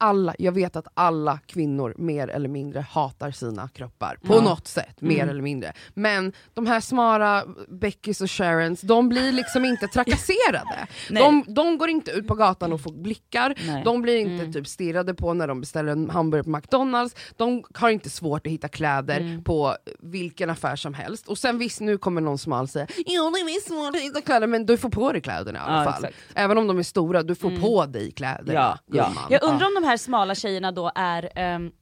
alla, jag vet att alla kvinnor mer eller mindre hatar sina kroppar. På Ja. något sätt, mer Mm. eller mindre. Men de här smala Beckys och Sharons, de blir liksom inte *laughs* trakasserade. De, de går inte ut på gatan och får blickar, Nej. de blir inte Mm. typ stirrade på när de beställer en hamburgare på McDonalds, de har inte svårt att hitta kläder Mm. på vilken affär som helst. Och sen visst, nu kommer någon smal säga ja det är svårt att hitta kläder, men du får på dig kläderna i alla Ja, fall. exakt. Även om de är stora, du får Mm. på dig kläderna Ja, ja. Jag undrar om de här här smala tjejerna då är, um,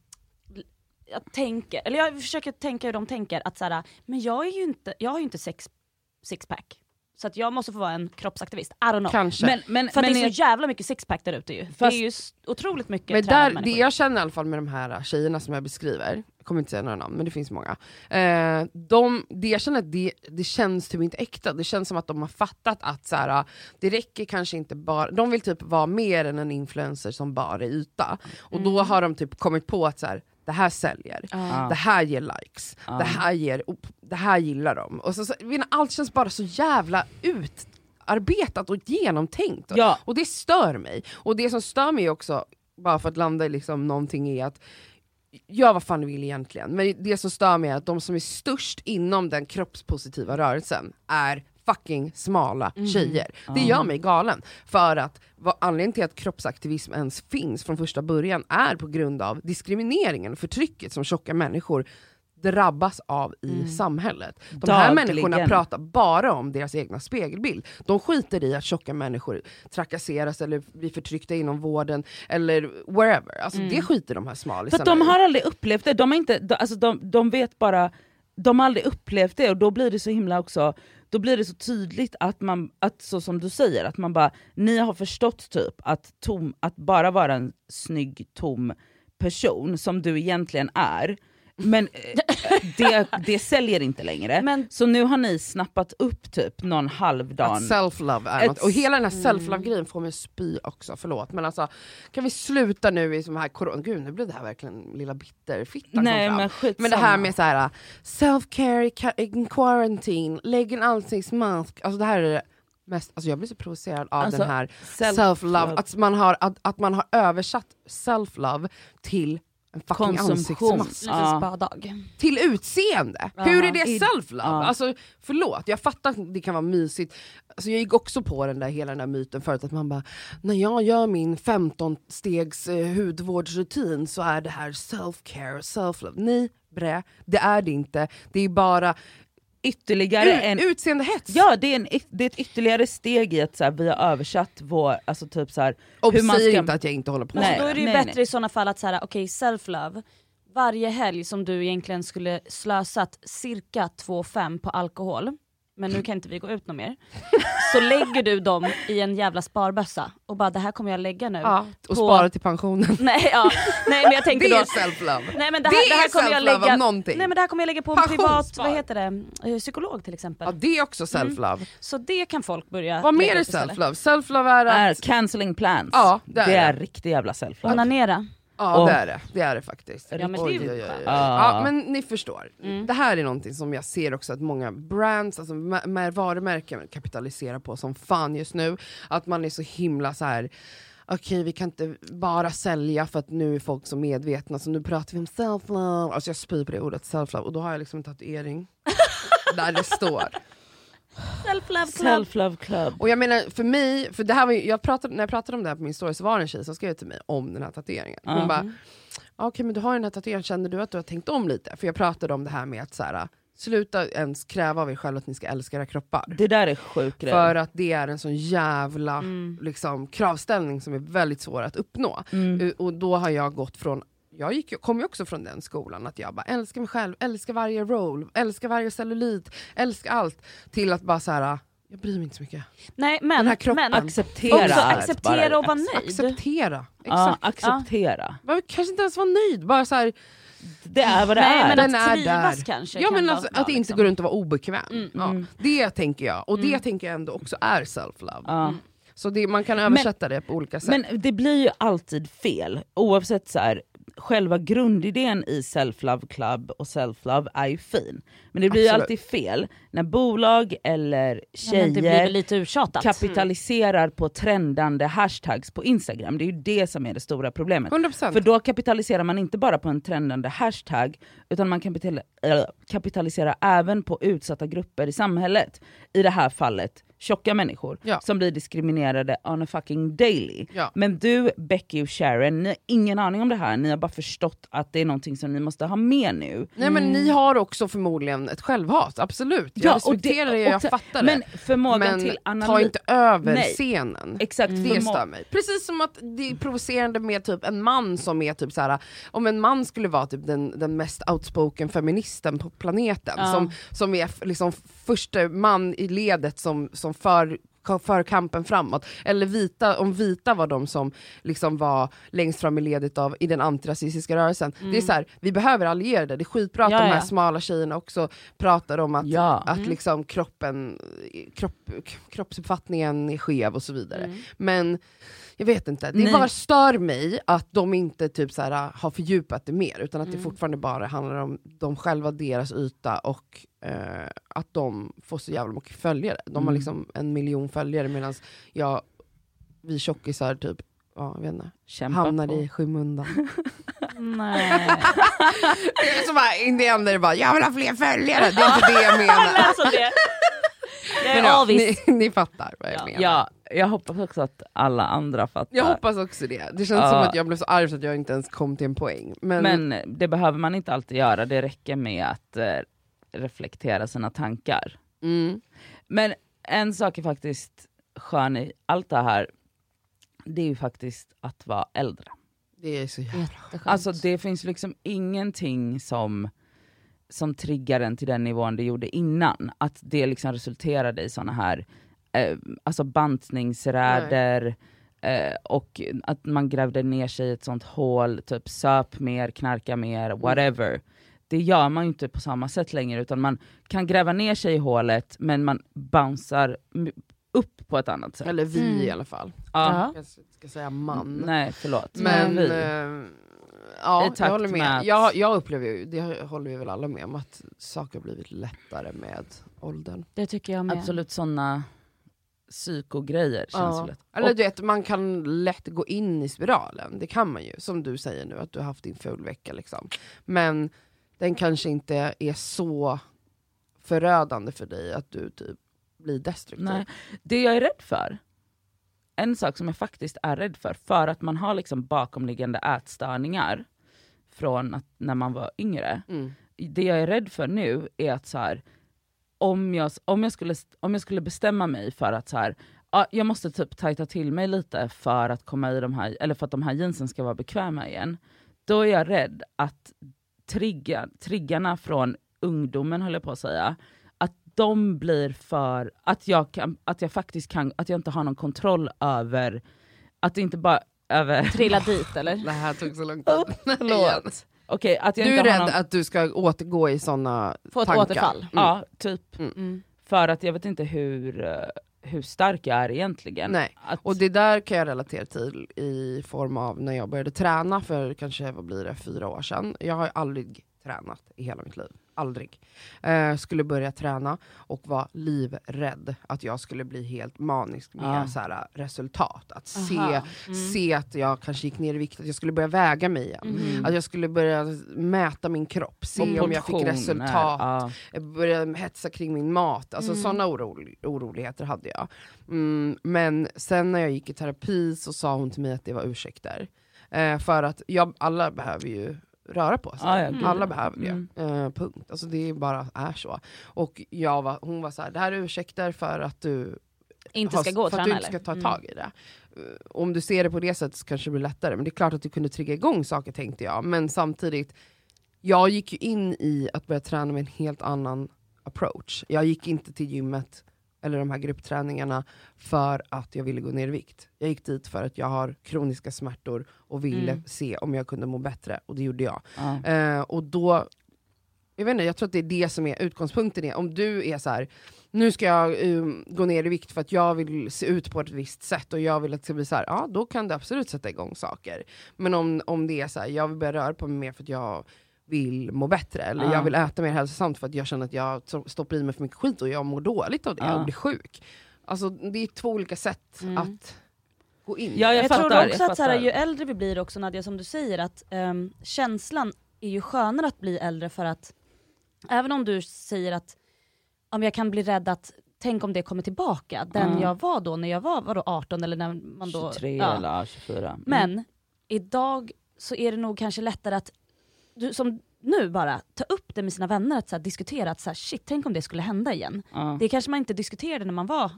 jag tänker, eller jag försöker tänka hur de tänker, att såhär, men jag, är ju inte, jag har ju inte sex, sixpack. Så att jag måste få vara en kroppsaktivist, I don't know. Kanske. Men, men, För men det är så jävla mycket sixpack där ute ju. Fast- det är ju otroligt mycket Men där, det jag känner i alla fall med de här tjejerna som jag beskriver, jag kommer inte säga några namn men det finns många. Eh, de, det jag känner att det, det känns typ inte äkta, det känns som att de har fattat att så här, det räcker kanske inte bara, de vill typ vara mer än en influencer som bara är yta. Och då har de typ kommit på att så här, det här säljer, det här ger likes, det, här ger, upp, det här gillar de. Och så, så, allt känns bara så jävla utarbetat och genomtänkt. Ja. Och det stör mig. Och det som stör mig också, bara för att landa i liksom någonting är att Gör vad fan du vill egentligen, men det som stör mig är att de som är störst inom den kroppspositiva rörelsen är fucking smala tjejer. Det gör mig galen. För att vad, anledningen till att kroppsaktivism ens finns från första början är på grund av diskrimineringen och förtrycket som tjocka människor drabbas av i samhället. De här Dagligen. människorna pratar bara om deras egna spegelbild. De skiter i att tjocka människor trakasseras eller blir förtryckta inom vården eller wherever. Alltså det skiter de här För smalisarna att de har aldrig upplevt det, de, har inte, de, alltså de, de vet bara, de har aldrig upplevt det och då blir det så himla också, då blir det så tydligt att man, att så som du säger, att man bara, ni har förstått typ att, tom, att bara vara en snygg tom person som du egentligen är, men eh, det, det säljer inte längre. Men- så nu har ni snappat upp typ någon halvdan... Att self-love är Ett- något. Och hela den här self-love-grejen får mig att spy också, förlåt. Men alltså, kan vi sluta nu i som här corona... Gud, nu blev det här verkligen lilla bitterfittan Nej men. Men det här med så här self-care i ca- in quarantine, lägg en ansiktsmask, alltså det här är det mest, alltså jag blir så provocerad av Alltså, den här self-love. self-love, att man, har, att, att man har översatt self-love till en fucking Konsumtion. ansiktsmask. Ja. spadag. Till utseende! Ja. Hur är det self-love? ja. Alltså, förlåt, jag fattar att det kan vara mysigt. Alltså, jag gick också på den där, hela den där myten förut, att man bara, när jag gör min 15-stegs eh, hudvårdsrutin så är det här self-care, self-love. Nej bre, det är det inte. Det är bara Ytterligare en ut, utseendehets. Ja det är, en, det är ett ytterligare steg i att så här, vi har översatt vår, alltså typ så här, Och hur man säger ska- inte att jag inte håller på Nej. med Då är det ju nej, bättre nej. i sådana fall att säga, okej self-love, varje helg som du egentligen skulle slösat cirka 2,5 på alkohol, men nu kan inte vi gå ut något mer, *laughs* så lägger du dem i en jävla sparbössa och bara det här kommer jag lägga nu. Ja, och På- spara till pensionen. *laughs* Nej, ja. nej men jag Det tänker då, är self-love. nej, men det det här, det här är kommer jag lägga, av någonting. nej men det här kommer jag lägga på en privat, vad heter det, Eh, psykolog till exempel. Ja, det är också self-love. Så det kan folk börja Vad mer är self-love? Self-love är är att... cancelling plans. Ja, det är det är det. riktig jävla self-love. Onanera. Ja Och- det är det, det är det faktiskt. Ja, men det är ju Oj, oj, oj, oj. skönt. Ja. Men ni förstår. Mm. Det här är någonting som jag ser också att många brands, alltså ma- varumärken kapitaliserar på som fan just nu. Att man är så himla så här. okej vi kan inte bara sälja för att nu är folk så medvetna, så nu pratar vi om self-love. Alltså jag spyr på det ordet self-love och då har jag liksom en tatuering *laughs* där det står. Self-love club. Self-love club. Och jag menar för mig, för det här var ju, jag pratade, när jag pratade om det här på min story så var det en tjej som skrev till mig om den här tatueringen. Hon Ja. bara, "Ja, okej men du har ju den här tatueringen, känner du att du har tänkt om lite? För jag pratade om det här med att så här, sluta ens kräva av er själva att ni ska älska era kroppar. Det där är sjuk grej. För att det är en sån jävla Mm. liksom, kravställning som är väldigt svår att uppnå. Mm. Och då har jag gått från jag gick, ju- kom ju också från den skolan, att jag bara älskar mig själv, älskar varje roll, älskar varje cellulit, älskar allt. Till att bara så här, jag bryr mig inte så mycket. Nej Den men, här kroppen. men Acceptera också acceptera och vara nöjd. Acceptera. Ja, Exakt. acceptera. Man kanske inte ens vara nöjd, bara så här, Det är vad det Nej är. men Den att är trivas där. kanske ja, kan men alltså, bra, att det inte liksom. går runt att vara obekväm. Mm. Ja, Mm. det tänker jag, och det Mm. tänker jag ändå också är self-love. Ja. Så det, man kan översätta det på olika sätt. Men det blir ju alltid fel, oavsett så här, själva grundidén i self-love club och self-love är ju fin. Men det blir ju Absolut. alltid fel när bolag eller Ja, men det blir tjejer uttjatat. kapitaliserar på trendande hashtags på Instagram. Det är ju det som är det stora problemet. 100%. För då kapitaliserar man inte bara på en trendande hashtag, utan man kapital kapitaliserar även på utsatta grupper i samhället. I det här fallet tjocka människor Ja. som blir diskriminerade on a fucking daily. Ja. Men du, Becky och Sharon, ni har ingen aning om det här, ni har bara förstått att det är någonting som ni måste ha med nu. Nej men ni har också förmodligen ett självhat, absolut. Jag Ja, och det- respekterar det, jag och- fattar Men det. förmågan Men till analys... ta inte över Nej. scenen. Exakt, Det förmå- stör mig. Precis som att det är provocerande med typ en man som är typ så här. om en man skulle vara typ den, den mest outspoken feministen på planeten, Ja. som, som är liksom första man i ledet som, som för för kampen framåt. Eller vita, om vita var de som liksom var längst fram i ledet av, i den antirasistiska rörelsen. Det är så här, vi behöver allierade, det är skitbra att Ja, de här ja. smala tjejerna också pratar om att, Ja. att liksom kroppen, kropp, kroppsuppfattningen är skev och så vidare. Men jag vet inte, det Nej. bara stör mig att de inte typ så här, har fördjupat det mer, utan att det fortfarande bara handlar om dem själva, deras yta och eh, att de får så jävla mycket följare. De har Mm. liksom en miljon följare medan jag, vi tjockisar typ, ja, jag vet inte, Kämpa hamnar på. i skymundan. Nej. *laughs* så bara, indianer bara, jag vill ha fler följare, det är inte det jag *laughs* menar. alltså det. Men ja, ni, ni fattar vad jag Ja. menar. Ja, jag hoppas också att alla andra fattar. Jag hoppas också det. Det känns Ja. som att jag blev så arg så att jag inte ens kom till en poäng. Men, Men det behöver man inte alltid göra, det räcker med att eh, reflektera sina tankar. mm, Men en sak är faktiskt skön i allt det här, det är ju faktiskt att vara äldre. det är så jävla... Jätteskönt. Alltså det finns liksom ingenting som, som triggar en till den nivån det gjorde innan. Att det liksom resulterade i såna här eh, alltså bantningsräder, eh, och att man grävde ner sig i ett sånt hål, typ söp mer, knarka mer, whatever. Det gör man ju inte på samma sätt längre, utan man kan gräva ner sig i hålet men man bouncear upp på ett annat sätt. Eller vi Mm. i alla fall. Ja. Jag ska, säga man. Nej förlåt. Men vi. eh, ja, I jag håller med. med att- Jag, jag upplever ju, det håller vi väl alla med om, att saker har blivit lättare med åldern. det tycker jag med. Absolut såna psykogrejer känns Ja. lätt. Eller Och- du vet, man kan lätt gå in i spiralen, det kan man ju. Som du säger nu, att du har haft din fulvecka. Liksom. Men den kanske inte är så förödande för dig att du typ blir destruktiv. Nej. Det jag är rädd för, en sak som jag faktiskt är rädd för, för att man har liksom bakomliggande ätstörningar från att, när man var yngre. Mm. Det jag är rädd för nu är att så här, om, jag, om, jag skulle, om jag skulle bestämma mig för att så här, ja, jag måste typ tajta till mig lite för att komma i de här, eller för att de här jeansen ska vara bekväma igen. Då är jag rädd att trigga, triggarna från ungdomen höll jag på att säga, de blir för, att jag, kan, att jag faktiskt kan, att jag inte har någon kontroll över, att det inte bara över... Trilla *laughs* dit eller? Det här tog så lång *laughs* tid. Förlåt. Okej, att jag Du är inte har rädd någon, att du ska återgå i såna Få ett tankar? återfall. Mm. Ja, typ. Mm. För att jag vet inte hur, eh, hur stark jag är egentligen. Nej. Att, Och det där kan jag relatera till i form av när jag började träna för kanske, vad blir det, fyra år sedan. Jag har aldrig tränat i hela mitt liv. Aldrig. Eh, skulle börja träna och var livrädd att jag skulle bli helt manisk med Ah. så här, resultat. Att se. Mm. se att jag kanske gick ner i vikt, att jag skulle börja väga mig igen. Mhm. Att jag skulle börja mäta min kropp, se om jag fick resultat. ja. Jag började hetsa kring min mat, alltså Mm. sådana oro, oroligheter hade jag. Mm, men sen när jag gick i terapi så sa hon till mig att det var ursäkter. Eh, för att jag, alla behöver ju röra på sig. Ja, ja, alla behöver det. Mm. Eh, punkt. Alltså det är bara är så. Och jag var, hon var så här, det här är ursäkter för att du Inte har- ska gå och för att du inte ska ta Mm. tag i det. Eh, Om du ser det på det sättet så kanske det blir lättare, men det är klart att du kunde trigga igång saker tänkte jag. Men samtidigt, jag gick ju in i att börja träna med en helt annan approach. Jag gick inte till gymmet eller de här gruppträningarna för att jag ville gå ner i vikt. Jag gick dit för att jag har kroniska smärtor och ville Mm. se om jag kunde må bättre, och det gjorde jag. Ja. Eh, och då jag vet inte, jag tror att det är det som är utgångspunkten. Är, om du är så här, nu ska jag um, gå ner i vikt för att jag vill se ut på ett visst sätt och jag vill att det ska bli så här, ja då kan du absolut sätta igång saker. Men om, om det är så här, jag vill börja röra på mig mer för att jag vill må bättre, eller Ja. jag vill äta mer hälsosamt för att jag känner att jag sto- stoppar i mig för mycket skit och jag mår dåligt av det, Ja. jag blir sjuk. Alltså det är två olika sätt Mm. att gå in. Ja, jag, Jag, fattar. tror också jag att så här, fattar. ju äldre vi blir också Nadja, som du säger, att ehm, känslan är ju skönare att bli äldre för att även om du säger att om jag kan bli rädd att tänk om det kommer tillbaka, den Mm. jag var då när jag var vadå, 18 eller när man då... 23 ja. eller ja, 24. Mm. Men idag så är det nog kanske lättare att, du, som nu bara, ta upp det med sina vänner, att så här, diskutera att så här, shit, tänk om det skulle hända igen. Ja. Det kanske man inte diskuterade när man var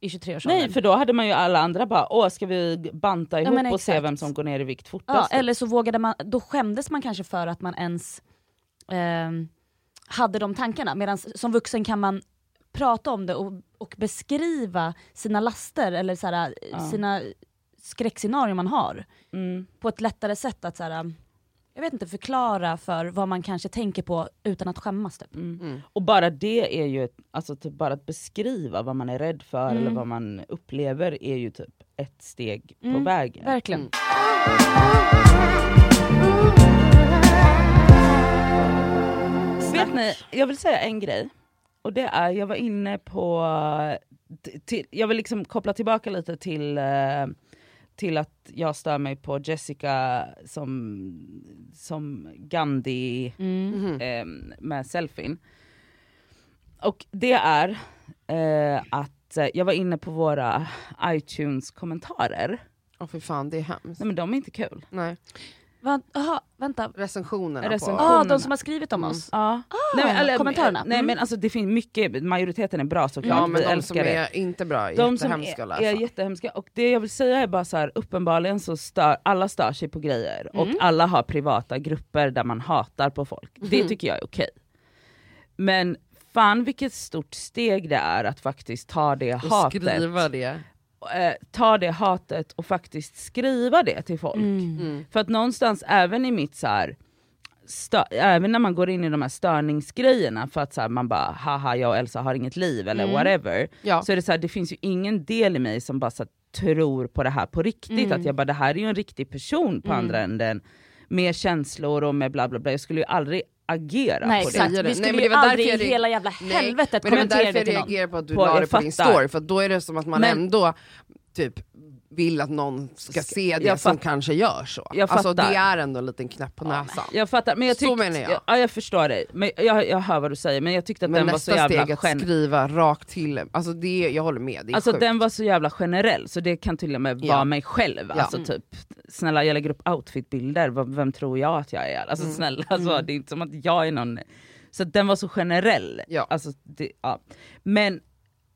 i 23-årsåldern. Nej för då hade man ju alla andra bara, åh ska vi banta ihop men och se vem som går ner i vikt Ja, fortast? eller så vågade man, då skämdes man kanske för att man ens ehm, hade de tankarna. Medan som vuxen kan man prata om det och, och beskriva sina laster eller så här, Ja. sina skräckscenarier man har mm. på ett lättare sätt att så här, jag vet inte, förklara för vad man kanske tänker på utan att skämmas. Typ. Mm. Mm. Och bara det är ju, ett- alltså typ bara att beskriva vad man är rädd för Mm. eller vad man upplever är ju typ ett steg på Mm, vägen. Verkligen. Mm. Vet ni, jag vill säga en grej. Och det är, jag var inne på, till, jag vill liksom koppla tillbaka lite till, eh, till att jag stör mig på Jessica som, som Gandhi Mm. Eh, med selfien. Och det är eh, att eh, jag var inne på våra iTunes-kommentarer. Åh fy fan, det är hemskt. Nej men de är inte kul. Nej. Va, aha, vänta. Recensionerna Recension- på... Ah, de som har skrivit om Mm. oss? Ja. Ah, kommentarerna? Nej Mm. men alltså det finns mycket, majoriteten är bra såklart, Ja men vi de som det. är inte bra är De som jättehemska att är, läsa. är jättehemska, och det jag vill säga är bara så här, uppenbarligen så stör alla stör sig på grejer och Mm. alla har privata grupper där man hatar på folk. Det Mhm. tycker jag är okej. Men fan vilket stort steg det är att faktiskt ta det Och hatet, skriva det. Eh, ta det hatet och faktiskt skriva det till folk. Mm. Mm. För att någonstans även i mitt så här, även när man går in i de här störningsgrejerna för att så här, man bara haha jag och Elsa har inget liv eller Mm. whatever. Ja. Så är det så här, det finns ju ingen del i mig som bara så här, tror på det här på riktigt. Mm. Att jag bara det här är ju en riktig person på Mm. andra änden. Med känslor och med bla bla bla. Jag skulle ju aldrig agera Nej på exakt, det. vi skulle Nej, men ju det var därför aldrig jag i hela jävla Nej, helvetet Men det var kommentera därför det jag till någon. reagerar på att du På- la jag det på din story, för då är det som att man Men- ändå typ vill att någon ska se det som kanske gör så. Jag alltså fattar. det är ändå en liten knäpp på näsan. Jag fattar, men jag Så tyckte, menar jag. Ja, jag förstår dig. Men jag, jag hör vad du säger, men jag tyckte att Men den var så nästa jävla steg att gen- skriva rakt till, alltså det, jag håller med, det är Alltså sjukt. den var så jävla generell så det kan till och med Ja. vara mig själv. Ja. Alltså Mm. typ, snälla jag lägger upp outfitbilder, v- vem tror jag att jag är? Alltså Mm. snälla, alltså, Mm. det är inte som att jag är någon... Så den var så generell. Ja. Alltså, det, ja. Men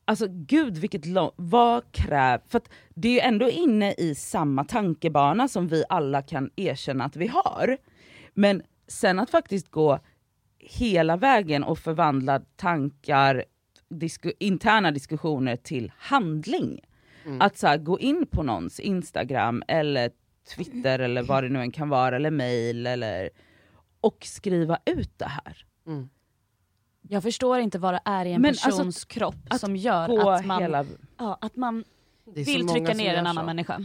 alltså gud vilket långt, vad kräv... För det är ju ändå inne i samma tankebana som vi alla kan erkänna att vi har. Men sen att faktiskt gå hela vägen och förvandla tankar, disku, interna diskussioner till handling. Mm. Att så här, gå in på någons Instagram eller Twitter eller vad det nu än kan vara, eller mail eller och skriva ut det här. Mm. Jag förstår inte vad det är i en Men persons alltså, kropp som gör att man, hela... ja, att man vill trycka ner en annan så. människa.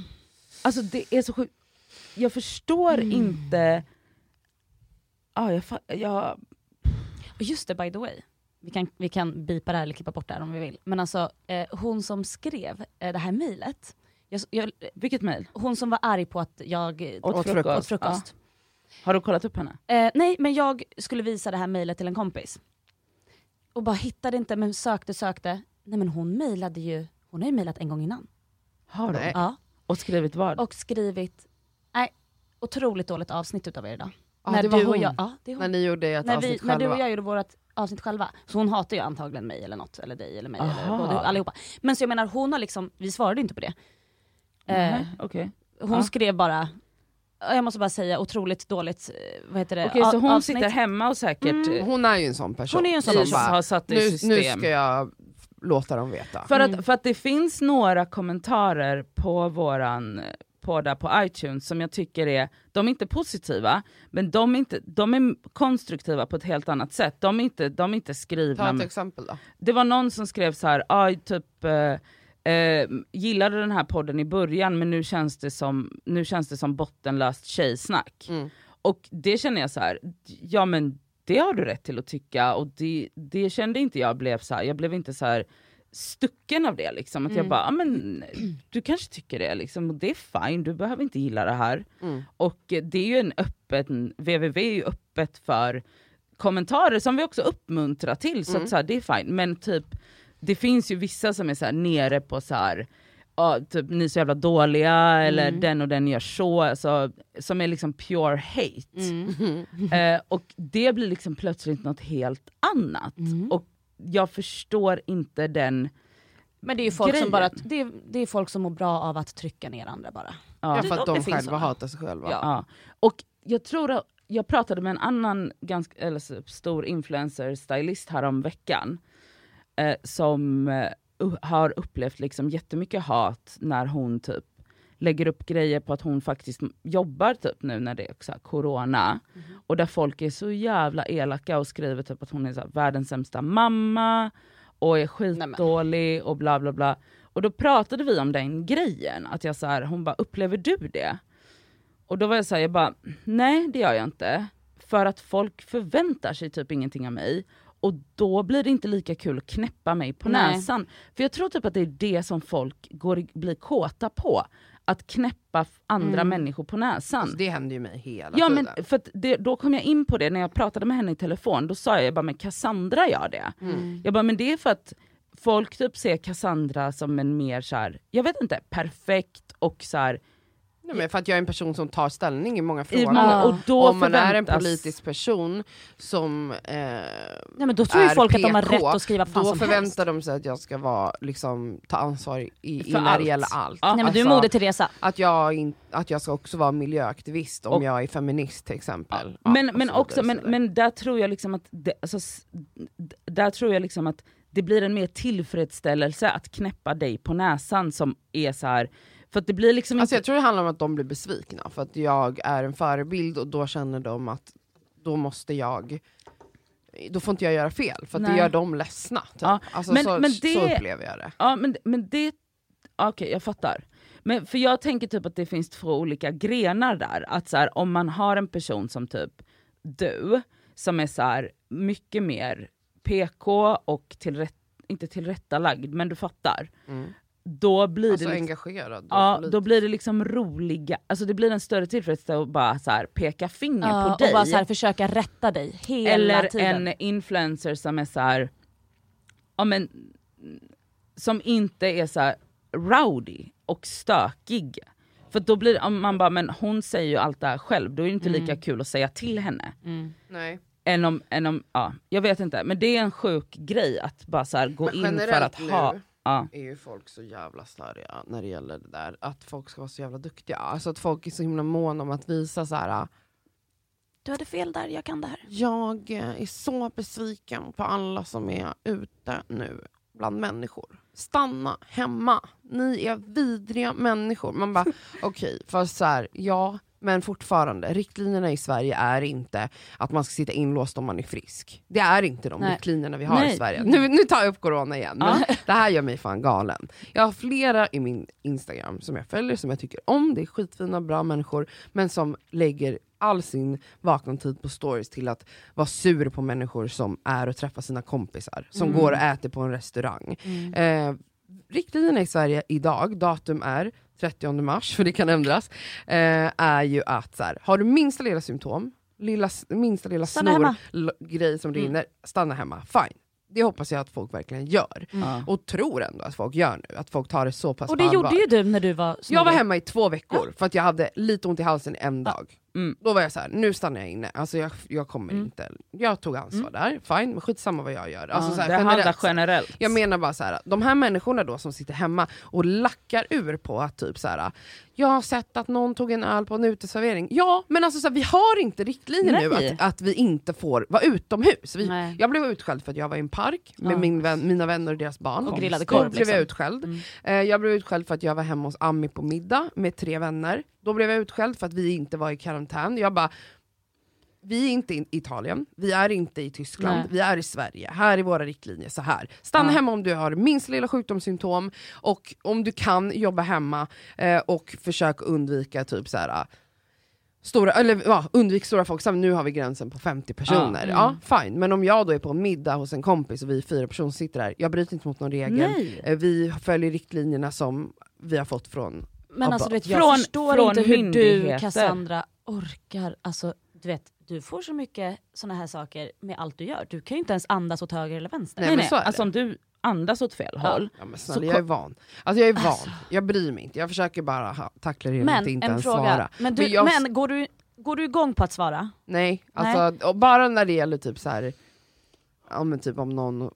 Alltså det är så sjukt. Jag förstår Mm. inte... Ah, jag, fa- jag, just det by the way, vi kan, vi kan bipa det här eller klippa bort det här om vi vill. Men alltså eh, hon som skrev eh, det här mejlet, jag, jag, vilket mejl? hon som var arg på att jag Åt Åt frukost? åt frukost. Har du kollat upp henne? Eh, nej, men jag skulle visa det här mejlet till en kompis. Och bara hittade inte, men sökte, sökte. Nej men hon mejlade ju, hon har ju mejlat en gång innan. Har du? Nej. Ja. Och skrivit vad? Och skrivit, nej, otroligt dåligt avsnitt utav er idag. Ja, när det var du och hon. jag, ja, det är hon. När ni gjorde ett när, vi, avsnitt när du själva. och jag gjorde vårt avsnitt själva. Så hon hatar ju antagligen mig eller något, eller dig eller mig, eller Aha. både, allihopa. Men så jag menar hon har liksom, vi svarade inte på det. Eh, Nej, Okej, hon Ja. skrev bara, jag måste bara säga otroligt dåligt, eh, vad heter det, Okej, så hon avsnitt. sitter hemma och säkert Mm. eh, Hon är ju en sån person. Hon är ju en sån som bara, har satt nu, i nu system. ska jag låta dem veta. För, Mm. att, för att det finns några kommentarer på våran, på där på iTunes som jag tycker är, de är inte positiva, men de är, inte, de är konstruktiva på ett helt annat sätt. De är inte, de är inte skrivna... Ta ett exempel då. det var någon som skrev så här, ah, typ eh, eh, gillade den här podden i början men nu känns det som, nu känns det som bottenlöst tjejsnack. Mm. Och det känner jag så här, ja men det har du rätt till att tycka och det, det kände inte jag blev så här, jag blev inte så här stucken av det liksom. Att jag Mm. bara, ah, men du kanske tycker det liksom, och det är fine, du behöver inte gilla det här. Mm. Och det är ju en öppen, www är ju öppet för kommentarer som vi också uppmuntrar till, så, Mm. att, så här, det är fine. Men typ, det finns ju vissa som är så här, nere på så här, ja, typ ni är så jävla dåliga, eller Mm. den och den gör så, alltså, som är liksom pure hate. Mm. *laughs* Eh, och det blir liksom plötsligt något helt annat. Mm. Och jag förstår inte den... Men det är ju folk Grejen. som bara, det är, det är folk som mår bra av att trycka ner andra bara. Ja. Ja, för att de finns själva såna. hatar sig själva. Ja. Ja. Och jag tror att jag pratade med en annan ganska, eller stor influencer-stylist härom veckan eh, som eh, u- har upplevt liksom jättemycket hat när hon typ lägger upp grejer på att hon faktiskt jobbar typ nu när det är så corona. Och där folk är så jävla elaka och skriver typ att hon är så här, världens sämsta mamma och är skitdålig och bla bla bla. Och då pratade vi om den grejen, att jag så här, hon bara upplever du det? Och då var jag såhär, jag bara, nej det gör jag inte. För att folk förväntar sig typ ingenting av mig. Och då blir det inte lika kul att knäppa mig på Nej. näsan. För jag tror typ att det är det som folk går, blir kåta på. Att knäppa andra Mm. människor på näsan. Alltså, det händer ju mig hela Ja tiden. men för det, då kom jag in på det när jag pratade med henne i telefon, då sa jag, jag bara, men Cassandra gör det. Mm. Jag bara, men det är för att folk typ ser Cassandra som en mer så här, jag vet inte, perfekt och så här, Nej, men för att jag är en person som tar ställning i många frågor. många, och då Om man är en förväntas- politisk person som eh, Nej men då tror ju folk att de har PK, rätt att skriva fan då som förväntar helst. de sig att jag ska vara, liksom, ta ansvar i, i när allt. det gäller allt. Ja. Nej men du är Alltså, Moder Teresa. att, jag in, att jag ska också vara miljöaktivist om Och- jag är feminist till exempel. Ja, men, men också, så men, men där tror jag liksom att, det, alltså, där tror jag liksom att det blir en mer tillfredsställelse att knäppa dig på näsan som är så här. För att det blir liksom Alltså inte... jag tror det handlar om att de blir besvikna för att jag är en förebild och då känner de att då måste jag då får inte jag göra fel för det gör dem ledsna. Typ. Ja, Alltså, men- så, men så det- upplever jag det. Ja men, men det, okej jag fattar. Men för jag tänker typ att det finns två olika grenar där. Att så här, om man har en person som typ du, som är så här, mycket mer PK och tillrätt, inte tillrättalagd, men du fattar. Mm. Då blir Alltså det liksom, engagerad. och Ja, då blir det liksom roliga, alltså det blir en större tillfredsställelse att bara så här peka finger Ja, på och dig. bara så här, försöka rätta dig hela Eller tiden. en influencer som är så här, ja men, som inte är så här rowdy och stökig. För då blir om man bara, men hon säger ju allt det här själv, då är det inte lika kul att säga till henne. Mm. Nej. Än om, än om, ja, jag vet inte, men det är en sjuk grej att bara så här gå Men in för att ha, nu ja. är ju folk så jävla störiga när det gäller det där. Att folk ska vara så jävla duktiga. Alltså att folk är så himla måna om att visa så här. Du hade fel där, jag kan det här. Jag eh, är så besviken på alla som är ute nu bland människor. Stanna hemma. Ni är vidriga människor. Man bara, *laughs* okej, fast så här, ja, men fortfarande, riktlinjerna i Sverige är inte att man ska sitta inlåst om man är frisk. Det är inte de Nej. riktlinjerna vi har Nej. i Sverige. Nu, nu tar jag upp corona igen, men det här gör mig fan galen. Jag har flera i min Instagram som jag följer, som jag tycker om, det är skitfina, bra människor, men som lägger all sin vakna tid på stories till att vara sur på människor som är och träffar sina kompisar, som Mm. går och äter på en restaurang. Eh, riktlinjerna i Sverige idag, datum är 30 mars, för det kan ändras, eh, är ju att så här, har du minsta lilla symptom, lilla, minsta lilla snorgrej som Mm. rinner, stanna hemma, fine. Det hoppas jag att folk verkligen gör. Ja. Och tror ändå att folk gör nu, att folk tar det så pass Och det allvar. gjorde ju du när du var Jag var snorig. hemma i två veckor för att jag hade lite ont i halsen en dag. Mm. Då var jag så här, nu stannar jag inne. Alltså jag, jag kommer Mm. inte. Jag tog ansvar där, fine, men skitsamma vad jag gör. Alltså ja, så här, det handlar generellt. generellt. Jag menar bara så här, de här människorna då som sitter hemma och lackar ur på att typ så här, jag har sett att någon tog en öl på en uteservering. Ja, men alltså så här, vi har inte riktlinjer nu Nej. att, att vi inte får vara utomhus. Vi, Nej. jag blev utskälld för att jag var i en park med Ja. min vän, mina vänner och deras barn. Och grillade korv, blev liksom. jag utskälld. Mm. Eh, jag blev utskälld för att jag var hemma hos Ami på middag med tre vänner. Då blev jag utskälld för att vi inte var i karantän. Jag bara, vi är inte i Italien, vi är inte i Tyskland, Nej. vi är i Sverige. Här är våra riktlinjer så här. Stanna Ja. hemma om du har minst lilla sjukdomssymptom och om du kan jobba hemma eh, och försök undvika typ så här. Stora, eller ja, undvik stora folksamlingar, nu har vi gränsen på 50 personer. Ja. Ja, fine. Men om jag då är på en middag hos en kompis och vi är fyra personer sitter där, jag bryter inte mot någon regel. Nej. Eh, Vi följer riktlinjerna som vi har fått från... Men Ja, alltså du vet, jag Från- förstår från inte hur du. Cassandra orkar, alltså du vet, du får så mycket såna här saker med allt du gör. Du kan ju inte ens andas åt höger eller vänster. Nej, Nej, men nej. så. Alltså om du andas åt fel håll. Ja, men Så snälla, jag är van. Alltså jag är van, Alltså. jag bryr mig inte. Jag försöker bara ha, tackla det Men inte en ens fråga, svara. men, du, Men jag- men går, du, går du igång på att svara? Nej, alltså, Och bara när det gäller typ så här, ja, men typ om någon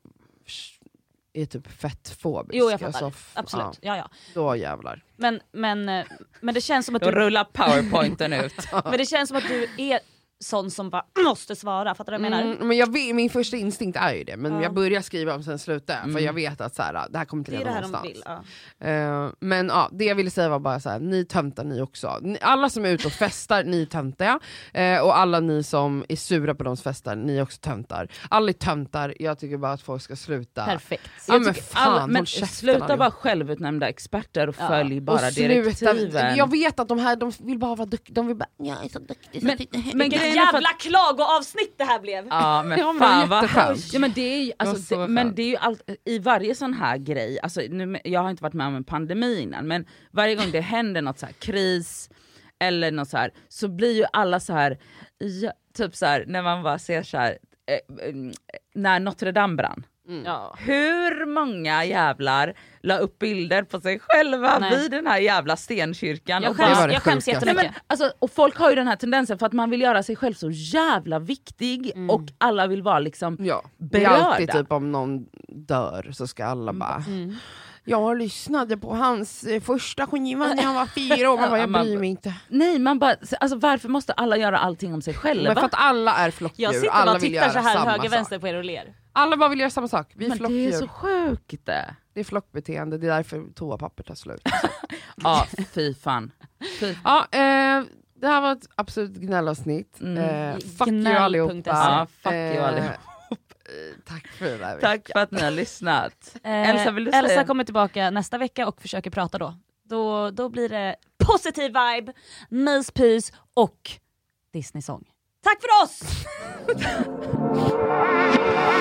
är typ fettfobisk. Jo jag fattar, Alltså, absolut. Ja, Ja, ja. då jävlar. Men, men, eh, men det känns som att Då du, rullar powerpointen ut. *laughs* men det känns som att du är sån som bara *clears throat* måste svara, fattar du vad jag menar? Mm, men jag vet, min första instinkt är ju det, men Ja. jag börjar skriva och sen slutar jag, för Mm. jag vet att så här, det här kommer inte leda någonstans. vill. Ja. Eh, men ja, det jag ville säga var bara så här, ni töntar ni också. Ni, alla som är ute och festar, ni är töntiga. Eh, och alla ni som är sura på de festar, ni också töntar. Alla är töntar, jag tycker bara att folk ska sluta. Perfekt. Ja, Jag men fan, alla- men käften sluta vara självutnämnda experter och Ja. följ bara och sluta, direktiven. jag vet att de här de vill bara vara duktiga, de vill bara jag är så duktig så Men- jag sitter hemma." men Jävla klagoavsnitt det här blev! Ja men Ja, fan vad sjukt. Ja, men det är ju, alltså, så det, men skönt. det är ju allt, i varje sån här grej, alltså, nu, jag har inte varit med om en pandemi innan, men varje gång det händer något så här kris eller något så här, så blir ju alla så här, ja, typ så här när man bara ser så här, eh, eh, när Notre Dame brann. Ja. Hur många jävlar la upp bilder på sig själva Nej. vid den här jävla stenkyrkan? Jag skäms, det jag skäms sjukaste. Nej, jättemycket. men, alltså, och folk har ju den här tendensen för att man vill göra sig själv så jävla viktig Mm. och alla vill vara liksom Ja, det är berörda. alltid typ om någon dör så ska alla bara Mm. Jag lyssnade på hans eh, första skiva när han var fyra år, *laughs* man bara, jag bryr mig inte. Nej man bara, alltså varför måste alla göra allting om sig själva? Men för att alla är Jag flockdjur, sitter alla bara och tittar så här höger sak. vänster på er och ler. Alla bara vill göra samma sak, vi är men det är flockdjur. så sjukt det. Det är flockbeteende, det är därför toapapper tar slut. *laughs* Ja fy fan. Fy. ja, eh, det här var ett absolut gnällavsnitt. Mm. Eh, fuck you Gnäll.se. allihopa. Ja, fuck you Eh, allihopa. Eh, Tack för den här Tack veckan. för att ni har lyssnat. *laughs* Eh, Elsa, vill du Elsa säga? kommer tillbaka nästa vecka och försöker prata då. Då, då blir det positiv vibe, myspys och Disney-sång. Tack för oss! *laughs*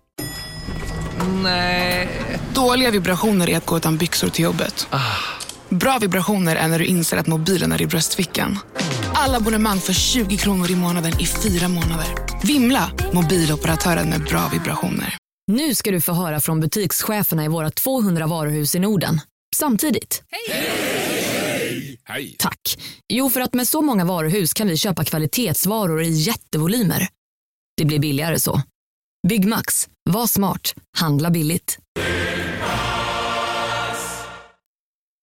Dåliga vibrationer är att gå utan byxor till jobbet. Bra vibrationer är när du inser att mobilen är i bröstfickan. Alla abonnemang för 20 kronor i månaden i fyra månader. Vimla! Mobiloperatören med bra vibrationer. Nu ska du få höra från butikscheferna i våra 200 varuhus i Norden. Samtidigt. Hej! Tack. Jo, för att med så många varuhus kan vi köpa kvalitetsvaror i jättevolymer. Det blir billigare så. Byggmax. Var smart. Handla billigt.